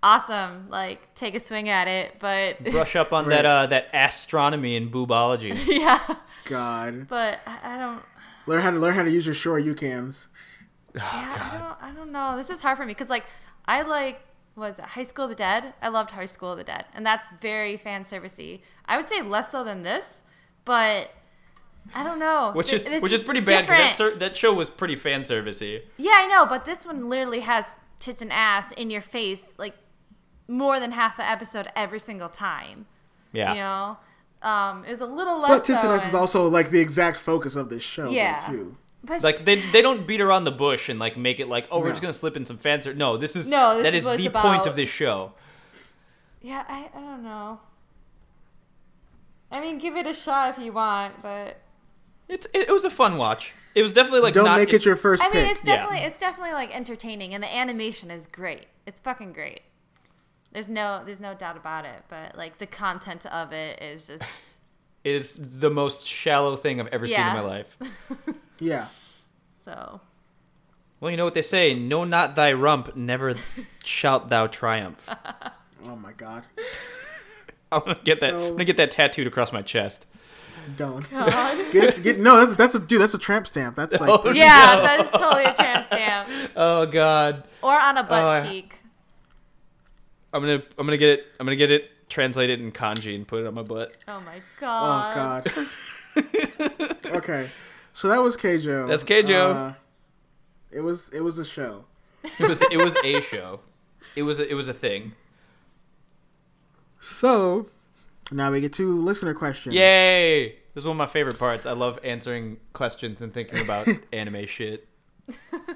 awesome like take a swing at it but <laughs> Brush up on Right. that uh that astronomy and boobology. <laughs> yeah God, but I, I don't learn how to learn how to use your Shoryukens. Yeah, I don't, I don't know. This is hard for me because, like, I like was it High School of the Dead. I loved High School of the Dead, and that's very fan servicey. I would say less so than this, but I don't know. Which is it's which is pretty bad because that, that show was pretty fan servicey. yeah, I know, but this one literally has tits and ass in your face, like more than half the episode every single time. Yeah. You know, um, it was a little less. But tits and so ass is also like the exact focus of this show. though, Yeah. too. But Like they they don't beat around the bush and like make it like oh we're No. just gonna slip in some fan ser- No, this is No, this that is is the it's point of this show. yeah, I, I don't know. I mean, give it a shot if you want, but It's it, it was a fun watch. It was definitely like Don't not, make it your first I mean, pick. it's Yeah. definitely it's definitely like entertaining, and the animation is great. It's fucking great. There's no there's no doubt about it. But like the content of it is just it <laughs> is the most shallow thing I've ever seen in my life. <laughs> yeah. so. Well, you know what they say: "No, not thy rump, never <laughs> shalt thou triumph." Oh my God. <laughs> I'm gonna get that. I'm gonna get that tattooed across my chest. Don't. God. Get, get, no, that's that's a dude. That's a tramp stamp. That's like Oh, yeah, no. that is totally a tramp stamp, Oh God, or on a butt Oh, cheek. I'm gonna I'm gonna get it. I'm gonna get it translated in kanji and put it on my butt. Oh my god. Oh god. God. <laughs> okay, so that was Keijo. That's Keijo. Uh, it was it was a show. It was it was a show. It was a, it was a thing. So now we get to listener questions. Yay! This is one of my favorite parts. I love answering questions and thinking about <laughs> anime shit.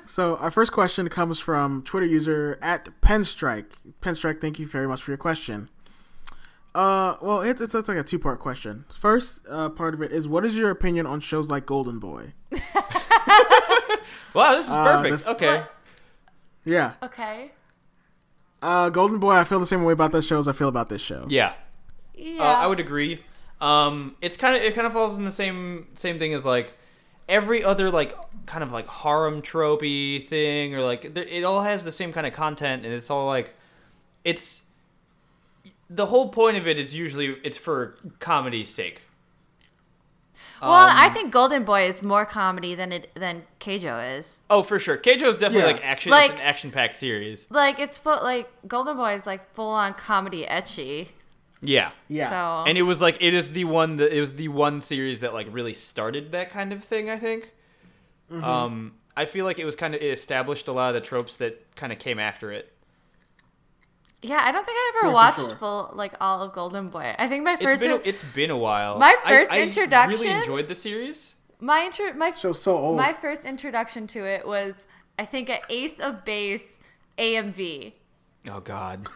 So our first question comes from Twitter user at Penstrike. Penstrike, thank you very much for your question. Uh, well, it's it's, it's like a two part question. First uh, part of it is, what is your opinion on shows like Golden Boy? <laughs> Wow, this is Uh, perfect. this- okay. What? Yeah, Okay. uh, Golden Boy. I feel the same way about those shows. I feel about this show. Yeah. Yeah. Uh, I would agree. Um, it's kind of it kind of falls in the same same thing as like every other like kind of like harem tropey thing or like there, it all has the same kind of content and it's all like it's the whole point of it is usually it's for comedy's sake. Well, Um, I think Golden Boy is more comedy than it than Keijo is. Oh, for sure. Keijo is definitely Yeah. like action. Like- it's an action-packed series. Like it's full like Golden Boy is like full on comedy ecchi. Yeah. Yeah. So And it was like it is the one that it was the one series that like really started that kind of thing. I think. Mm-hmm. Um, I feel like it was kind of it established a lot of the tropes that kind of came after it. Yeah, I don't think I ever Yeah, watched sure. full like all of Golden Boy. I think my It's first been a, it's been a while. My I- first I, introduction- really enjoyed the series. my intro my Show so old. my first introduction to it was I think an Ace of Base AMV. Oh God,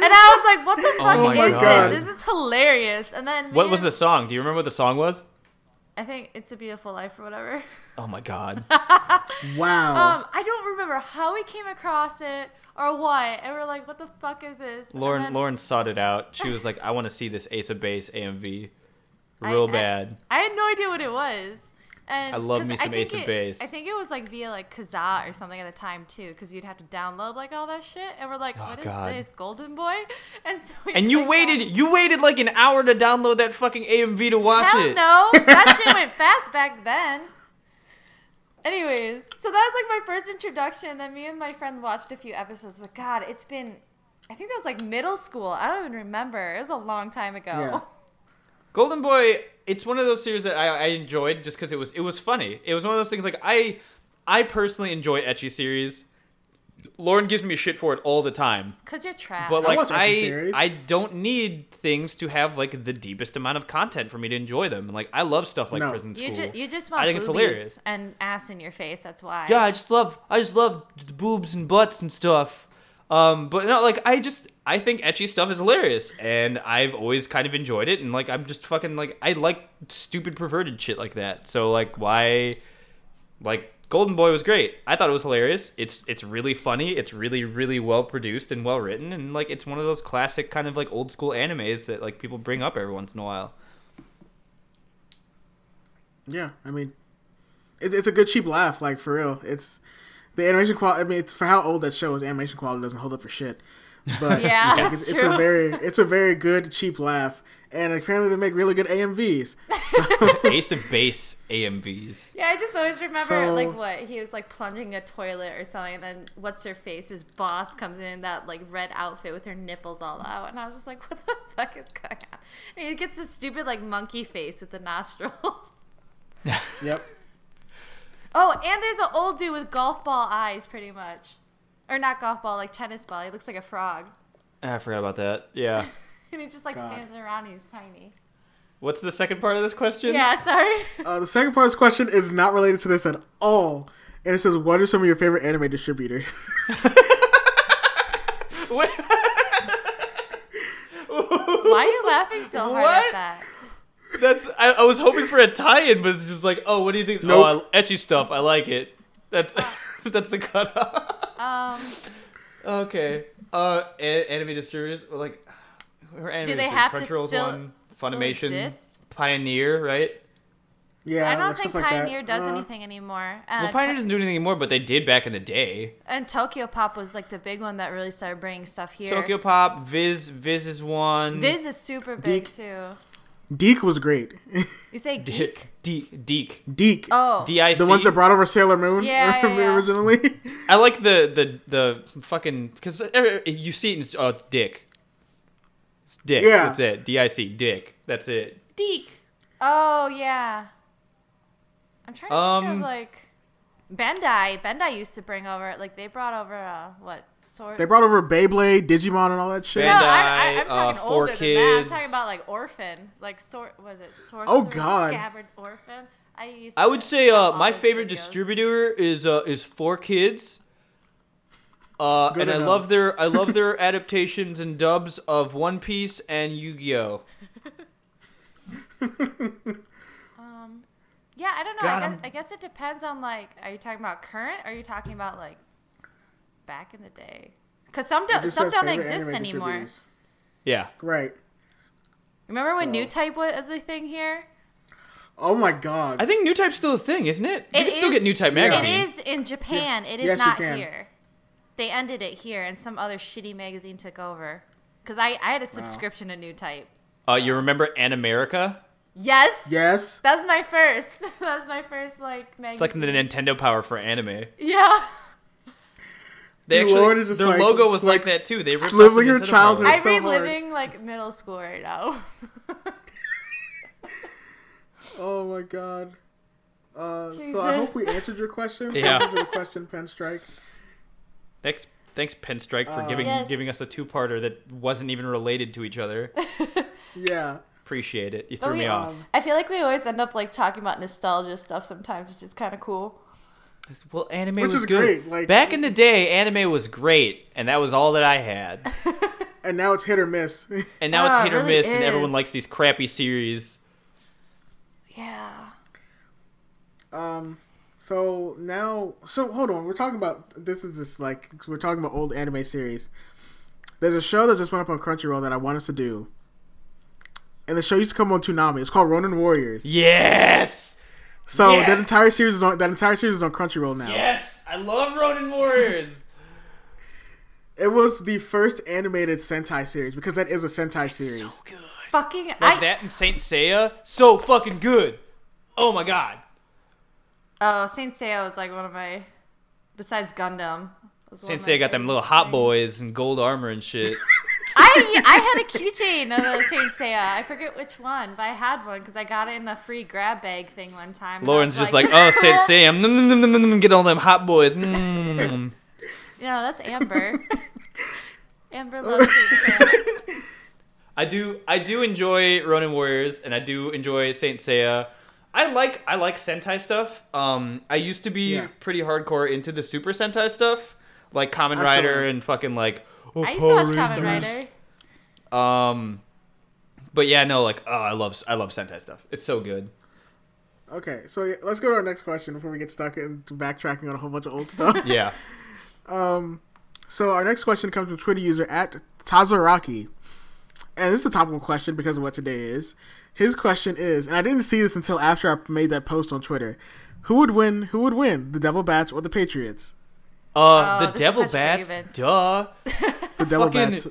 And I was like, what the <laughs> oh fuck Oh is God. this? This is hilarious. And then what me was the song? Do you remember what the song was? I think it's a beautiful life or whatever. Oh my God. <laughs> wow. Um, I don't remember how we came across it or what. And we're like, what the fuck is this? Lauren then Lauren sought it out. She was like, I want to see this Ace of Base AMV, real I- bad. I had no idea what it was. And I love me some think Ace of it- Base. I think it was like via like Kazaa or something at the time too, because you'd have to download like all that shit. And we're like, Oh, what is God. this, Golden Boy? <laughs> And so we And you waited, on- you waited like an hour to download that fucking AMV to watch Hell it. no, that <laughs> shit went fast back then. Anyways, so that was like my first introduction. Then me and my friend watched a few episodes. But God, it's been, I think that was like middle school. I don't even remember. It was a long time ago. Yeah. <laughs> Golden Boy, it's one of those series that I, I enjoyed just because it was it was funny. It was one of those things like I I personally enjoy ecchi series. Lauren gives me shit for it all the time. Cause you're trash. But I like watch action I, series. I don't need things to have like the deepest amount of content for me to enjoy them. Like I love stuff like No. Prison School. you just you just want I think it's boobies hilarious. and ass in your face. That's why. Yeah, I just love I just love boobs and butts and stuff. Um, but no, like I just I think ecchi stuff is hilarious, and I've always kind of enjoyed it. And like I'm just fucking like I like stupid perverted shit like that. So like why, like Golden Boy was great. I thought it was hilarious. It's it's really funny. It's really really well produced and well written, and like it's one of those classic kind of like old school animes that like people bring up every once in a while. Yeah, I mean, it's it's a good cheap laugh. Like for real, it's the animation quality. I mean, it's for how old that show is. Animation quality doesn't hold up for shit. But Yeah, like, it's, it's a very it's a very good cheap laugh, and apparently they make really good AMVs. Ace of Base AMVs. Yeah, I just always remember So- like what he was like plunging a toilet or something, and then what's her face? His boss comes in in that like red outfit with her nipples all out, and I was just like, <laughs> what the fuck is going on? And he gets this stupid like monkey face with the nostrils. <laughs> <laughs> Yep. oh, and there's an old dude with golf ball eyes, pretty much, or not golf ball, like tennis ball. He looks like a frog, I forgot about that. Yeah. <laughs> and he just like God. stands around. He's tiny. What's the second part of this question? Yeah, sorry. <laughs> Uh, the second part of this question is not related to this at all, and it says, "What are some of your favorite anime distributors?" <laughs> Why are you laughing so hard What? at that? That's I, I was hoping for a tie-in, but it's just like, oh, what do you think? Nope. Oh, I, ecchi stuff. I like it. That's <laughs> that's the cutoff. Um, okay. Uh, a- anime distributors well, like, who are anime Do they distributors? have to Crunchyroll's still- one, still Funimation, exist? Pioneer, right? yeah, I don't think stuff like that. Pioneer does Uh, anything anymore. Uh, Well, Pioneer doesn't do anything anymore, but they did back in the day. and Tokyo Pop was like the big one that really started bringing stuff here. Tokyo Pop, Viz, Viz is one. Viz is super big Geek. too. Deke was great. <laughs> You say geek? Deek, Deek, Deke, Oh, D I C. the ones that brought over Sailor Moon Yeah, yeah, <laughs> yeah. originally. I like the the the fucking because you see it and it's oh Dick. It's Dick. Yeah. That's it. D I C. Dick. That's it. Dick. oh yeah. I'm trying to think Um, of like Bandai. Bandai used to bring over like they brought over uh what sort? they brought over Beyblade, Digimon, and all that shit. no, I, I, I'm talking uh, older Four than that. I'm talking about like Orphan, like sort Was it Sorcerer's Oh, God. Scabbard Orphan? I used. I would say uh, my favorite videos. distributor is uh, is Four Kids. Uh, Good and I love their I love their <laughs> adaptations and dubs of One Piece and Yu Gi Oh. <laughs> Yeah, I don't know. I, guess, I guess it depends on like, are you talking about current? or Are you talking about like back in the day? Because some don't some don't exist anymore. Yeah. Right. Remember when So- New Type was a thing here? Oh my god. I think New Type's still a thing, isn't it? You It can still get New Type magazine. It is in Japan. It is Yes, not here. They ended it here, and some other shitty magazine took over. Because I, I had a subscription to New Type. Uh, you remember Animerica? Yes. yes. That's my first. <laughs> That was my first like magazine. It's like the Nintendo Power for anime. yeah. They actually Lauren is just their like- logo was like, like that too. They ripped off living her Nintendo childhood. Power. I'm so hard. reliving like middle school right now. <laughs> Oh my god. Uh, so I hope we answered your question. Yeah. Thank you for the question, Penstrike. Thanks, thanks, Pinstrike, for Uh, giving Yes. giving us a two-parter that wasn't even related to each other. <laughs> Yeah. Appreciate it. You threw we- me off. I feel like we always end up like talking about nostalgia stuff sometimes, which is kind of cool. Well, anime Which was is good. great, like- Back in the day, anime was great, and that was all that I had. <laughs> and now it's hit or miss. <laughs> And now it's Ah, it hit or really miss, and everyone likes these crappy series. Yeah. um. So now, so hold on. We're talking about this. Is just like we're talking about old anime series. There's a show that just went up on Crunchyroll that I want us to do, and the show used to come on Toonami. It's called Ronin Warriors. Yes, So Yes! that entire series is on that entire series is on Crunchyroll now. yes, I love Ronin Warriors. <laughs> It was the first animated Sentai series because that is a Sentai series. so good. Fucking Like I. that and Saint Seiya, so fucking good. Oh my god. Oh, Saint Seiya was like one of my. Besides Gundam. was Saint Seiya got them little hot things. boys and gold armor and shit. <laughs> I <laughs> I had a keychain of a Saint Seiya. I forget which one, but I had one because I got it in a free grab bag thing one time. Lauren's just like, oh, Saint <laughs> Seiya, mm, mm, mm, get all them hot boys. Mm. <laughs> You that's Amber. Amber loves Saint Seiya. I do I do enjoy Ronin Warriors and I do enjoy Saint Seiya. I like I like Sentai stuff. Um, I used to be Yeah. pretty hardcore into the Super Sentai stuff, like Kamen Rider and fucking like. Oh, I used to watch Power Kamen Rider. Um, but yeah, no, like oh, I love I love Sentai stuff. It's so good. Okay, so let's go to our next question before we get stuck into backtracking on a whole bunch of old stuff. <laughs> Yeah. <laughs> Um, So our next question comes from Twitter user at Tazaraki. And this is a topical question because of what today is. His question is, and I didn't see this until after I made that post on Twitter. Who would win? Who would win, the Devil Bats or the Patriots? Uh, Oh, the Devil such a great Bats. Duh. The Devil Fucking- Bats.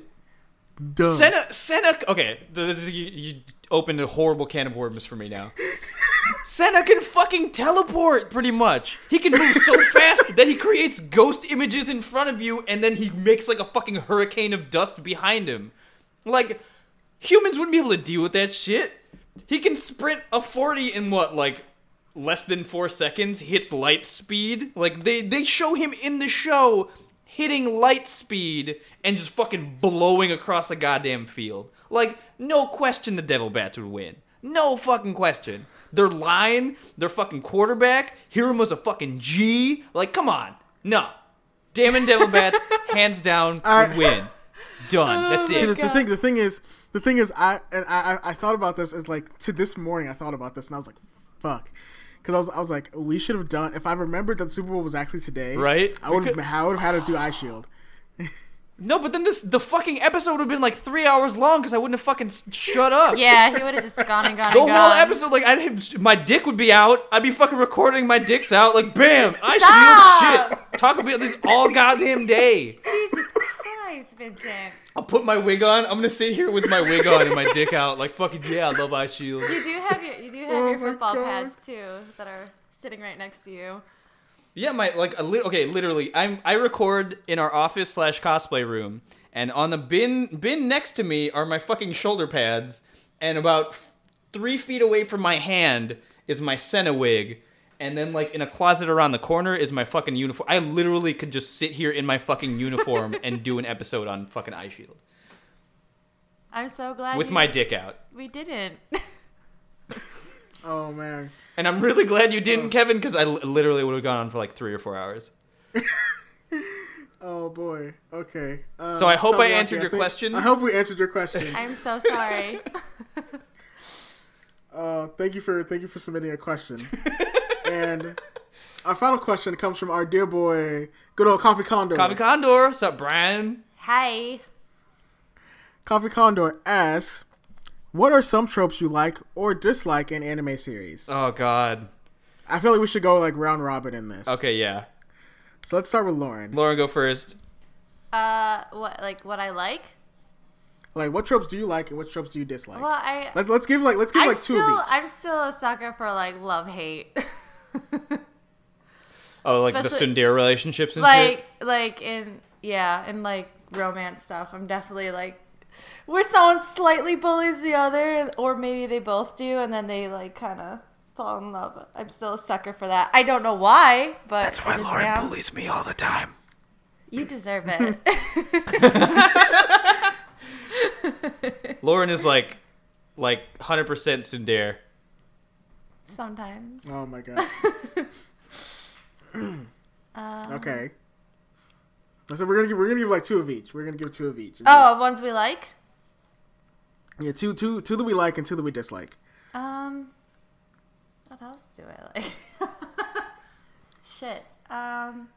Duh. Sena, Sena. Okay, th- th- you, you opened a horrible can of worms for me now. <laughs> Sena can fucking teleport, pretty much. He can move so <laughs> fast that he creates ghost images in front of you, and then he makes like a fucking hurricane of dust behind him. Like, humans wouldn't be able to deal with that shit. He can sprint a 40 in what, like, less than four seconds? Hits light speed. Like, they, they show him in the show hitting light speed and just fucking blowing across the goddamn field. Like, no question the Devil Bats would win. No fucking question. Their line, their fucking quarterback, Hiruma's a fucking G. Like, come on. No. damn Deimon Devil Bats, <laughs> hands down, I- would win. Done. Oh That's See, the, it. the thing, the thing is, the thing is, I and I, I- I thought about this as like to this morning. I thought about this and I was like, fuck, because I was, I was like, we should have done. If I remembered that Super Bowl was actually today, Right? I would have, could- I would have had to do Eyeshield. No, but then this the fucking episode would have been like three hours long because I wouldn't have fucking shut up. <laughs> Yeah, he would have just gone and gone The and whole gone. episode, like, I'd have, my dick would be out. I'd be fucking recording my dicks out, like, bam, I Stop! shield shit. Talk about this all goddamn day. Jesus Christ, Vincent. I'll put my wig on. I'm gonna sit here with my wig on and my dick out, like, fucking yeah, I love Eyeshield. You do have your you do have Oh your football God. pads too that are sitting right next to you. Yeah, my like a li- okay, literally, I'm I record in our office slash cosplay room, and on the bin bin next to me are my fucking shoulder pads, and about f- three feet away from my hand is my Sena wig, and then like in a closet around the corner is my fucking uniform. I literally could just sit here in my fucking uniform and do an episode on fucking Eyeshield I'm so glad with you- my dick out. we didn't. <laughs> Oh man. And I'm really glad you didn't, Kevin, because I literally would have gone on for like three or four hours. <laughs> Oh boy. Okay. Um, So I hope I answered your think- question. I hope we answered your question. <laughs> I'm so sorry. Uh, thank you for thank you for submitting a question. And our final question comes from our dear boy, good old Coffee Condor. Coffee Condor, what's up, Brian? Hi. Coffee Condor asks, "What are some tropes you like or dislike in anime series?" Oh God. I feel like we should go like round robin in this. Okay, yeah. So let's start with Lauren. Lauren, go first. Uh, what like what I like? Like, what tropes do you like and what tropes do you dislike? Well, I let's let's give like let's give I'm like two still of each. I'm still a sucker for like love hate. <laughs> <laughs> Oh, like Especially- the tsundere relationships and like shit. like in yeah and like romance stuff i'm definitely like where someone slightly bullies the other or maybe they both do and then they like kind of fall in love i'm still a sucker for that i don't know why but That's why Lauren am. bullies me all the time. you deserve it <laughs> Lauren is like, like hundred percent tsundere. Sometimes Oh my god. <laughs> Um, okay. So we're gonna give we're gonna give like two of each. We're gonna give two of each. oh ones we like yeah, two two two that we like and two that we dislike. um what else do i like <laughs> shit um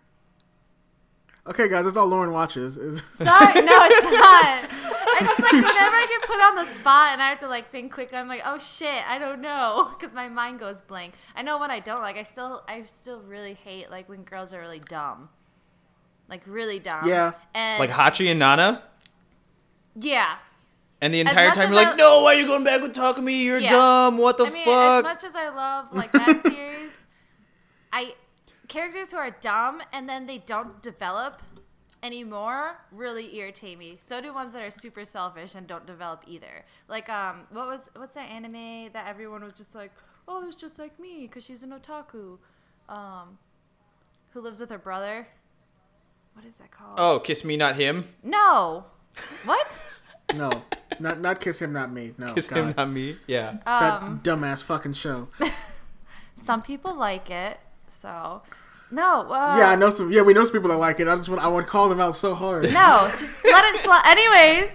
Okay, guys, that's all Lauren watches. Is <laughs> Sorry, no, it's not. I just like whenever I get put on the spot and I have to like think quickly, I'm like, oh shit, I don't know, <laughs> because my mind goes blank. I know what I don't like. I still, I still really hate like when girls are really dumb, like really dumb. Yeah. and Like Hachi and Nana. yeah. And the entire time you're like, no, why are you going back with Takumi? You're Yeah. dumb. What the I mean, fuck? as much as I love like that <laughs> series, I characters who are dumb and then they don't develop anymore really irritate me. So do ones that are super selfish and don't develop either. Like um, what was what's that anime that everyone was just like, oh, it's just like me because she's an otaku, um, who lives with her brother. what is that called? Oh, kiss me, not him. No. What? <laughs> No, not not kiss him, not me. No, Kiss God. him, not me. Yeah. that Um, dumbass fucking show. <laughs> some people like it, so no. Uh, yeah, I know some. Yeah, we know some people that like it. I just want I want to call them out so hard. No, just let it slide. Anyways.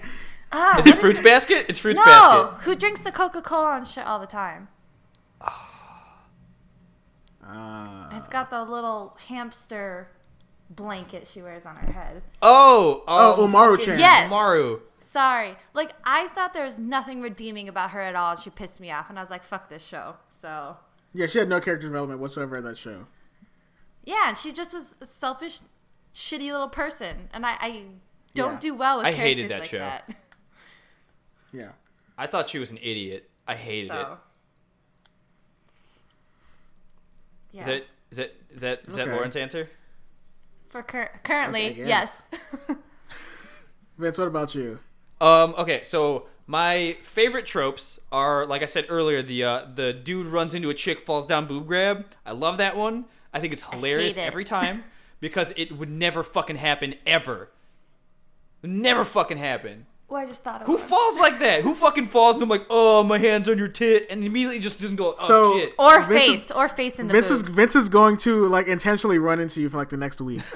Uh, Is it Fruits Basket? It's Fruits No, Basket. who drinks the Coca Cola and shit all the time? Uh, It's got the little hamster blanket she wears on her head. Oh, oh, um, Umaru Chan. Yes. Maru. Sorry. Like, I thought there was nothing redeeming about her at all, and she pissed me off, and I was like, fuck this show. So, Yeah, she had no character development whatsoever in that show. Yeah, and she just was a selfish, shitty little person, and I, I don't Yeah. do well with I characters hated that like show. that. <laughs> Yeah. I thought she was an idiot. I hated it. Yeah. Is that is that is that is that Lauren's answer? For cur- currently, Okay, yes. <laughs> Vince, what about you? Um. Okay. So my favorite tropes are, like I said earlier, the uh, the dude runs into a chick, falls down, boob grab. I love that one. I think it's hilarious it. every time <laughs> because it would never fucking happen ever. Never fucking happen. well, I just thought of Who one. falls like that? Who fucking falls and I'm like, oh, my hands on your tit, and immediately just doesn't go, oh So- shit. Or Vince is- face, or face in the Vince is. Vince is going to like intentionally run into you for like the next week. <laughs>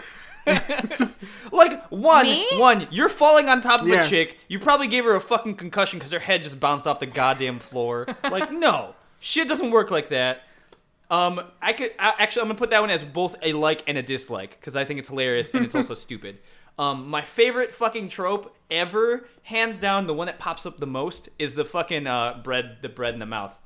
<laughs> Like one, Me? one, you're falling on top of Yes. a chick. You probably gave her a fucking concussion because her head just bounced off the goddamn floor. like no, shit doesn't work like that. Um, I could I, actually I'm gonna put that one as both a like and a dislike because I think it's hilarious and it's also <laughs> stupid. Um, my favorite fucking trope ever, hands down, the one that pops up the most is the fucking uh bread, the bread in the mouth,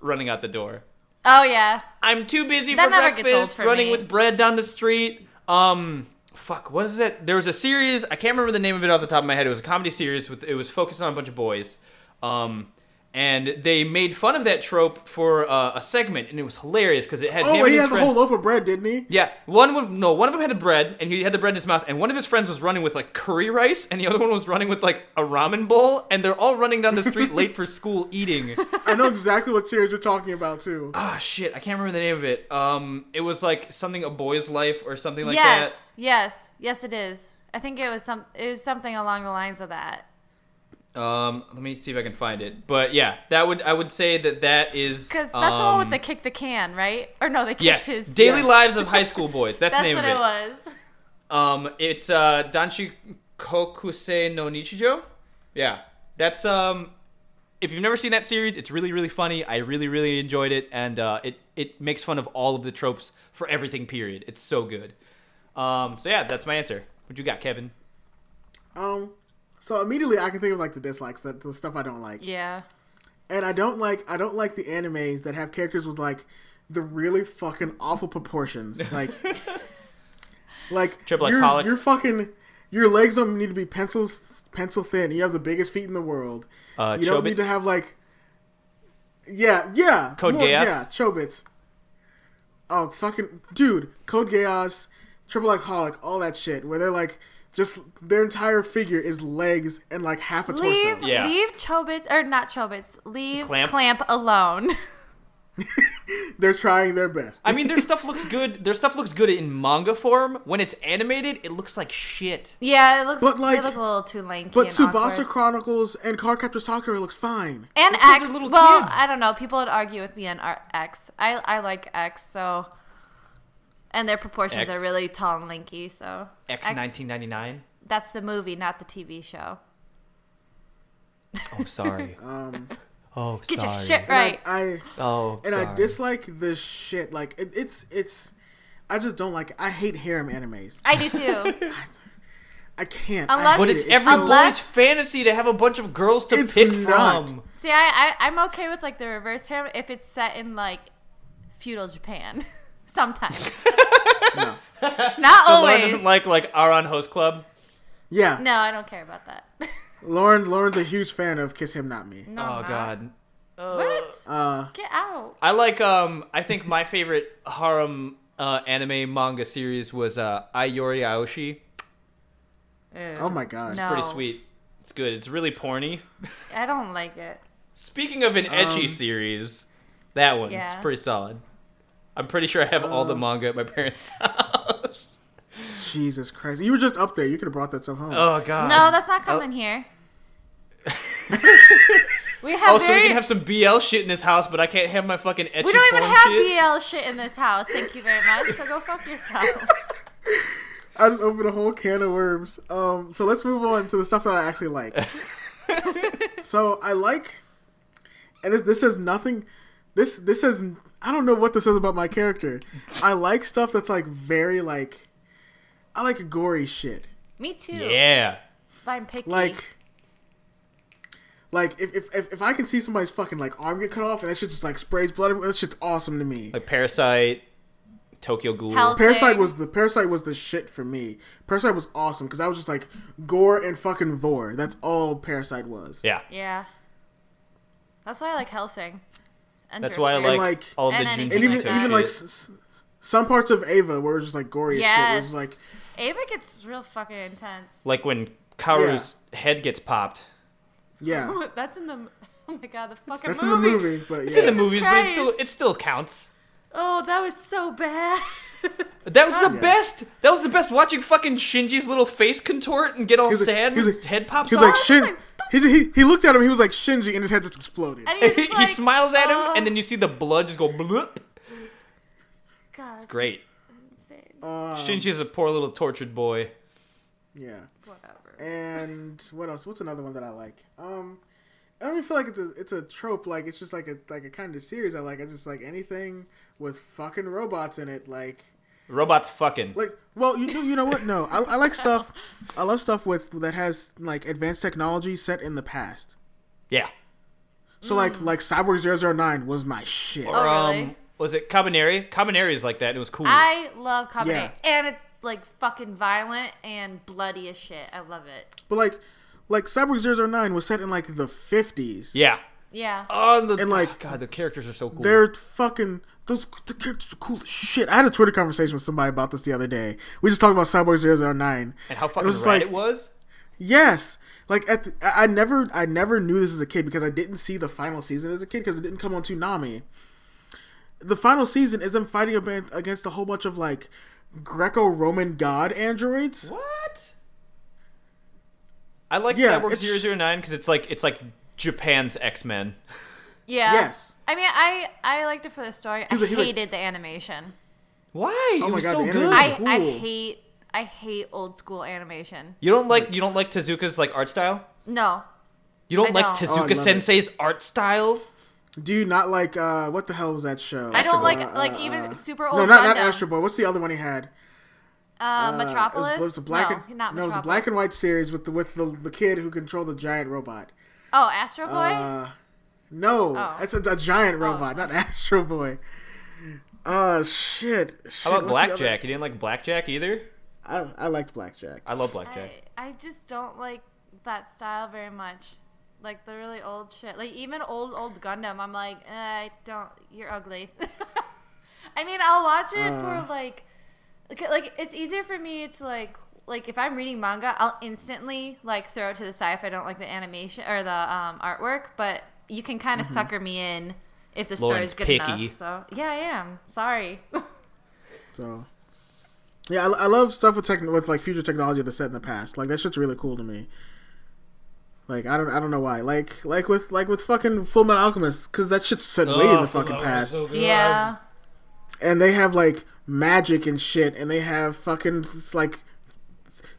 running out the door. Oh, yeah. I'm too busy That for never gets old breakfast, for running me. with bread down the street. Um, fuck, what is it? There was a series. I can't remember the name of it off the top of my head. It was a comedy series with. It was focused on a bunch of boys. Um, and they made fun of that trope for uh, a segment, and it was hilarious because it had oh, him and he his had the whole loaf of bread, didn't he? Yeah, one would no, one of them had the bread, and he had the bread in his mouth, and one of his friends was running with like curry rice, and the other one was running with like a ramen bowl, and they're all running down the street late for school <laughs> eating. I know exactly what series you're talking about too. Ah, shit, I can't remember the name of it. Um, it was like something a boy's life or something like yes, that. yes, yes, it is. I think it was some. It was something along the lines of that. Um, let me see if I can find it. But yeah, that would I would say that that is Because that's the one with um, the kick the can, right? Or no, they kicked yes, his. Daily Yeah. Lives of High School <laughs> Boys. That's, That's the name what of it it. was. Um, it's uh Danshi Kokusei no Nichijo. Yeah, that's um. If you've never seen that series, it's really really funny. I really really enjoyed it, and uh, it it makes fun of all of the tropes for everything. Period. It's so good. Um, so yeah, that's my answer. What you got, Kevin? Um, so immediately I can think of like the dislikes, that the stuff I don't like, Yeah. and I don't like I don't like the animes that have characters with like the really fucking awful proportions, <laughs> like like Triple X you're, you're fucking your legs don't need to be pencils pencil thin. You have the biggest feet in the world. Uh, you don't need to have like yeah yeah Code more- Geass? yeah Chobits. Oh fucking dude, Code Geass, Triple X Holic, all that shit where they're like just their entire figure is legs and like half a Leave, torso. Yeah. leave Chobits or not Chobits. Leave Clamp? Clamp, alone. <laughs> <laughs> They're trying their best. I mean, their stuff looks good. Their stuff looks good in manga form. When it's animated, it looks like shit. yeah, it looks. But, like- they look a little too lanky. but and Tsubasa awkward. Chronicles and Cardcaptor Sakura looks fine. and Those X. little Well, kids. I don't know. People would argue with me on our X. I I like X so. And their proportions X. are really tall and lanky, so. X nineteen ninety nine. That's the movie, not the TV show. Oh, sorry. <laughs> Um, oh, Get sorry. your shit right. I, I Oh, and sorry. I dislike the shit. Like it, it's it's. I just don't like. It. I hate harem animes. I do too. <laughs> I, I can't. I Unless- hate But it's it. every so- Unless- boy's fantasy to have a bunch of girls to pick not. from. See, I, I I'm okay with like the reverse harem if it's set in like feudal Japan. <laughs> Sometimes, <laughs> No. not So always. Lauren doesn't like like Ouran Host Club. Yeah, no, I don't care about that. <laughs> Lauren. Lauren's a huge fan of Kiss Him Not Me. no, oh I'm not. God. What? Uh, Get out. I like um. I think my favorite harem uh, anime manga series was uh, Ai Yori Aoshi. oh my god. No. Pretty sweet. It's good. It's really porny. <laughs> I don't like it. Speaking of an ecchi Um, series, that one Yeah. it's pretty solid. I'm pretty sure I have all the manga at my <laughs> parents' house. Jesus Christ! You were just up there. You could have brought that stuff home. Oh god. No, that's not coming here. <laughs> we have Oh, so we can have some BL shit in this house, but I can't have my fucking ecchi we don't even have shit. BL shit in this house. Thank you very much. So go fuck yourself. <laughs> I just opened a whole can of worms. Um, so let's move on to the stuff that I actually like. so I like, and this this says nothing. This this says I don't know what this says about my character. I like stuff that's like very like, I like gory shit. Me too. Yeah. But I'm picky. Like, like if, if if if I can see somebody's fucking like arm get cut off and that shit just like sprays blood, everywhere, that shit's awesome to me. Like Parasite, Tokyo Ghoul. Hell's- Parasite was the Parasite was the shit for me. Parasite was awesome because I was just like gore and fucking vor. That's all Parasite was. yeah. yeah. That's why I like Hellsing. And That's why I Drifters. like, like- all the And Junji And even like that. even like s- s- some parts of Eva were just like gory as shit. It was like Eva gets real fucking intense. like when Kaoru's head gets popped. yeah, <laughs> That's in the. <laughs> Oh my god, the fucking that's in the movie. movie. But It's in the yeah, movies, but it still it still counts. Oh, that was so bad. <laughs> That was the Yeah. best. That was the best. Watching fucking Shinji's little face contort and get all He's like- sad he's when like- his head pops he's off. like Shin. He, he he looked at him. He was like Shinji, and his head just exploded. And he, <laughs> he, just like, smiles at him, "Oh, and then you see the blood just go bloop. God, it's Great. insane. Um, Shinji's a poor little tortured boy. yeah. Whatever. And what else? What's another one that I like? Um, I don't even feel like it's a it's a trope. Like it's just like a like a kind of series I like. I just like anything with fucking robots in it. Like Robots fucking. like well you know you know what? No, I, I like stuff. I love stuff with that has like advanced technology set in the past. Yeah. So like like Cyborg 009 was my shit. Oh, really? Um, was it Kabaneri? Kabaneri is like that. and It was cool. I love Covenant, Yeah. and it's like fucking violent and bloody as shit. I love it. But like like Cyborg 009 was set in like the 50s. yeah. Yeah. Oh, the, And, like, God, the characters are so cool. They're fucking those the characters are cool as shit. I had a Twitter conversation with somebody about this the other day. We just talked about Cyborg 009. and how it fucking was rad like- it was. Yes. Like at the, I I never I never knew this as a kid because I didn't see the final season as a kid because it didn't come on Toonami. The final season is them fighting ab- against a whole bunch of like Greco-Roman god androids. What? I like Yeah, Cyborg 009 because it's like it's like Japan's X Men. Yeah. Yes. I mean, I I liked it for the story. He's I like- he's like- hated the animation. Why? Oh it my was God, so the good. animation- I I cool. hate I hate old school animation. you don't like you don't like Tezuka's like art style. No. You don't I like don't. Oh, I love Tezuka it. Sensei's art style. Do you not like uh what the hell was that show? I don't Boy. like Uh, like uh, even uh, super old. No, not not Gundam. Astro Boy. What's the other one he had? Uh, Uh, Metropolis. It was, it was a black no, and, not no, it was Metropolis. a black and white series with the with the, the kid who controlled the giant robot. Oh, Astro Boy. Uh, no, Oh. it's a, a giant robot, not Astro Boy. Uh, shit. shit How about what's the other- Blackjack? You didn't like Blackjack either. I, I liked Blackjack. I love Blackjack. I, I just don't like that style very much. Like the really old shit. Like even old old Gundam, I'm like, eh, I don't. You're ugly. <laughs> I mean, I'll watch it Uh. for like, like, like it's easier for me to like, like if I'm reading manga, I'll instantly like throw it to the side if I don't like the animation or the um, artwork. But you can kind of sucker me in if the Lauren's story's good picky. enough. So yeah, I am. Sorry. <laughs> So, yeah, I, I love stuff with tech with like future technology that's set in the past. Like that shit's really cool to me. Like I don't I don't know why. Like like with like with fucking Full Metal Alchemist because that shit's set way Oh, in the fucking past. yeah. and they have like magic and shit, and they have fucking s- like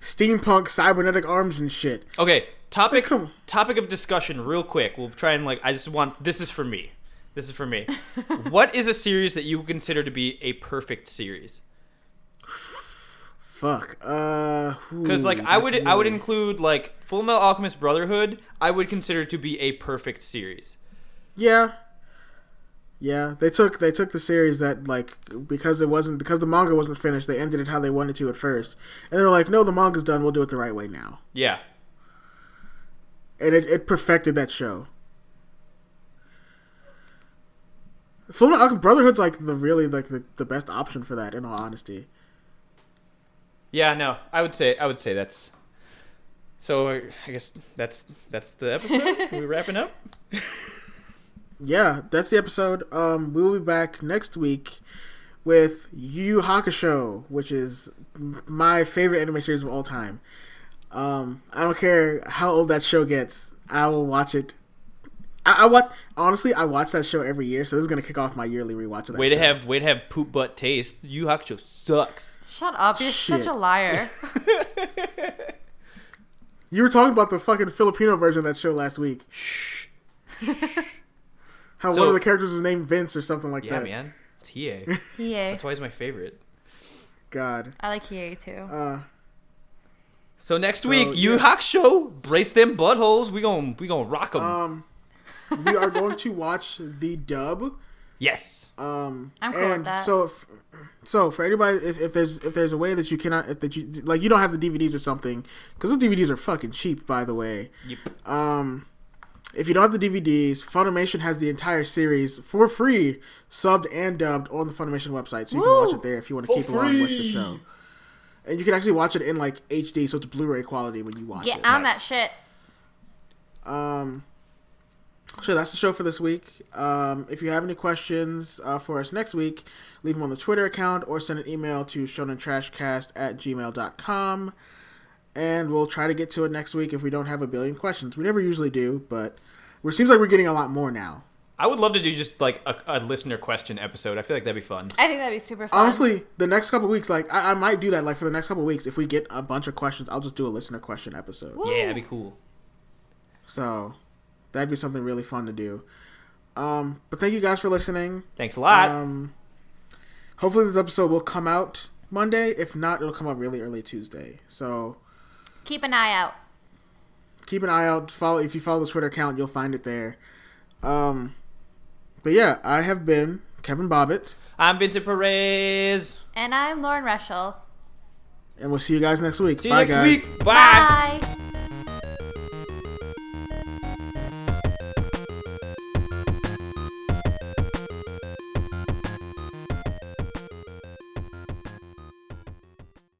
steampunk cybernetic arms and shit. Okay, topic topic of discussion, real quick. We'll try and like. I just want this is for me. This is for me. <laughs> what is a series that you consider to be a perfect series? Fuck. Uh. Because like I would I would include like Full Metal Alchemist Brotherhood. I would consider to be a perfect series. Yeah. Yeah, they took they took the series that like because it wasn't because the manga wasn't finished, they ended it how they wanted to at first, and they were like, "No, the manga's done. We'll do it the right way now." Yeah. And it, it perfected that show. Full Metal Alchemist Brotherhood's like the really like the, the best option for that. In all honesty, Yeah, no, I would say I would say that's. So uh, I guess that's that's the episode. <laughs> we wrapping up. yeah, that's the episode. Um, we will be back next week with Yu Yu Hakusho, which is my favorite anime series of all time. Um, I don't care how old that show gets, I will watch it. I, I watch honestly, I watch that show every year, so this is gonna kick off my yearly rewatch of that Way show. to have way to have poop butt taste. Yu Yu Hakusho sucks. Shut up! You're such a liar. <laughs> You were talking about the fucking Filipino version of that show last week. Shh. How So- one of the characters was named Vince or something like Yeah, that. Yeah, man. It's Hiei. <laughs> Hiei. That's why he's my favorite. God. I like Hiei too. Uh, So next week, Yu Yu yeah. Hakusho, brace them buttholes. We gon' we gonna rock them. um, we are going to watch the dub. yes. Um, I'm cool with and that. So, if, so for anybody, if, if there's if there's a way that you cannot, if that you like, you don't have the DVDs or something, because the DVDs are fucking cheap, by the way. Yep. Um, if you don't have the DVDs, Funimation has the entire series for free, subbed and dubbed on the Funimation website, so you can watch it there if you want to For keep along with the show. And you can actually watch it in like HD, so it's Blu-ray quality when you watch Get it. on Nice. that shit. Um, so that's the show for this week. Um, if you have any questions uh, for us next week, leave them on the Twitter account or send an email to shonentrashcast at gmail.com. And we'll try to get to it next week if we don't have a billion questions. We never usually do, but it seems like we're getting a lot more now. I would love to do just like a, a listener question episode. I feel like that'd be fun. I think that'd be super fun. Honestly, the next couple weeks, like I, I might do that. Like for the next couple weeks, if we get a bunch of questions, I'll just do a listener question episode. Woo. Yeah, that'd be cool. So that'd be something really fun to do. Um, but thank you guys for listening. Thanks a lot. Um, hopefully this episode will come out Monday. If not, it'll come out really early Tuesday. So keep an eye out. keep an eye out. Follow if you follow the Twitter account, you'll find it there. Um, but yeah, I have been Kevin Bobbitt, I'm Vincent Perez. And I'm Lauren Reschel. and we'll see you guys next week. See you Bye, next guys. week. Bye. Bye.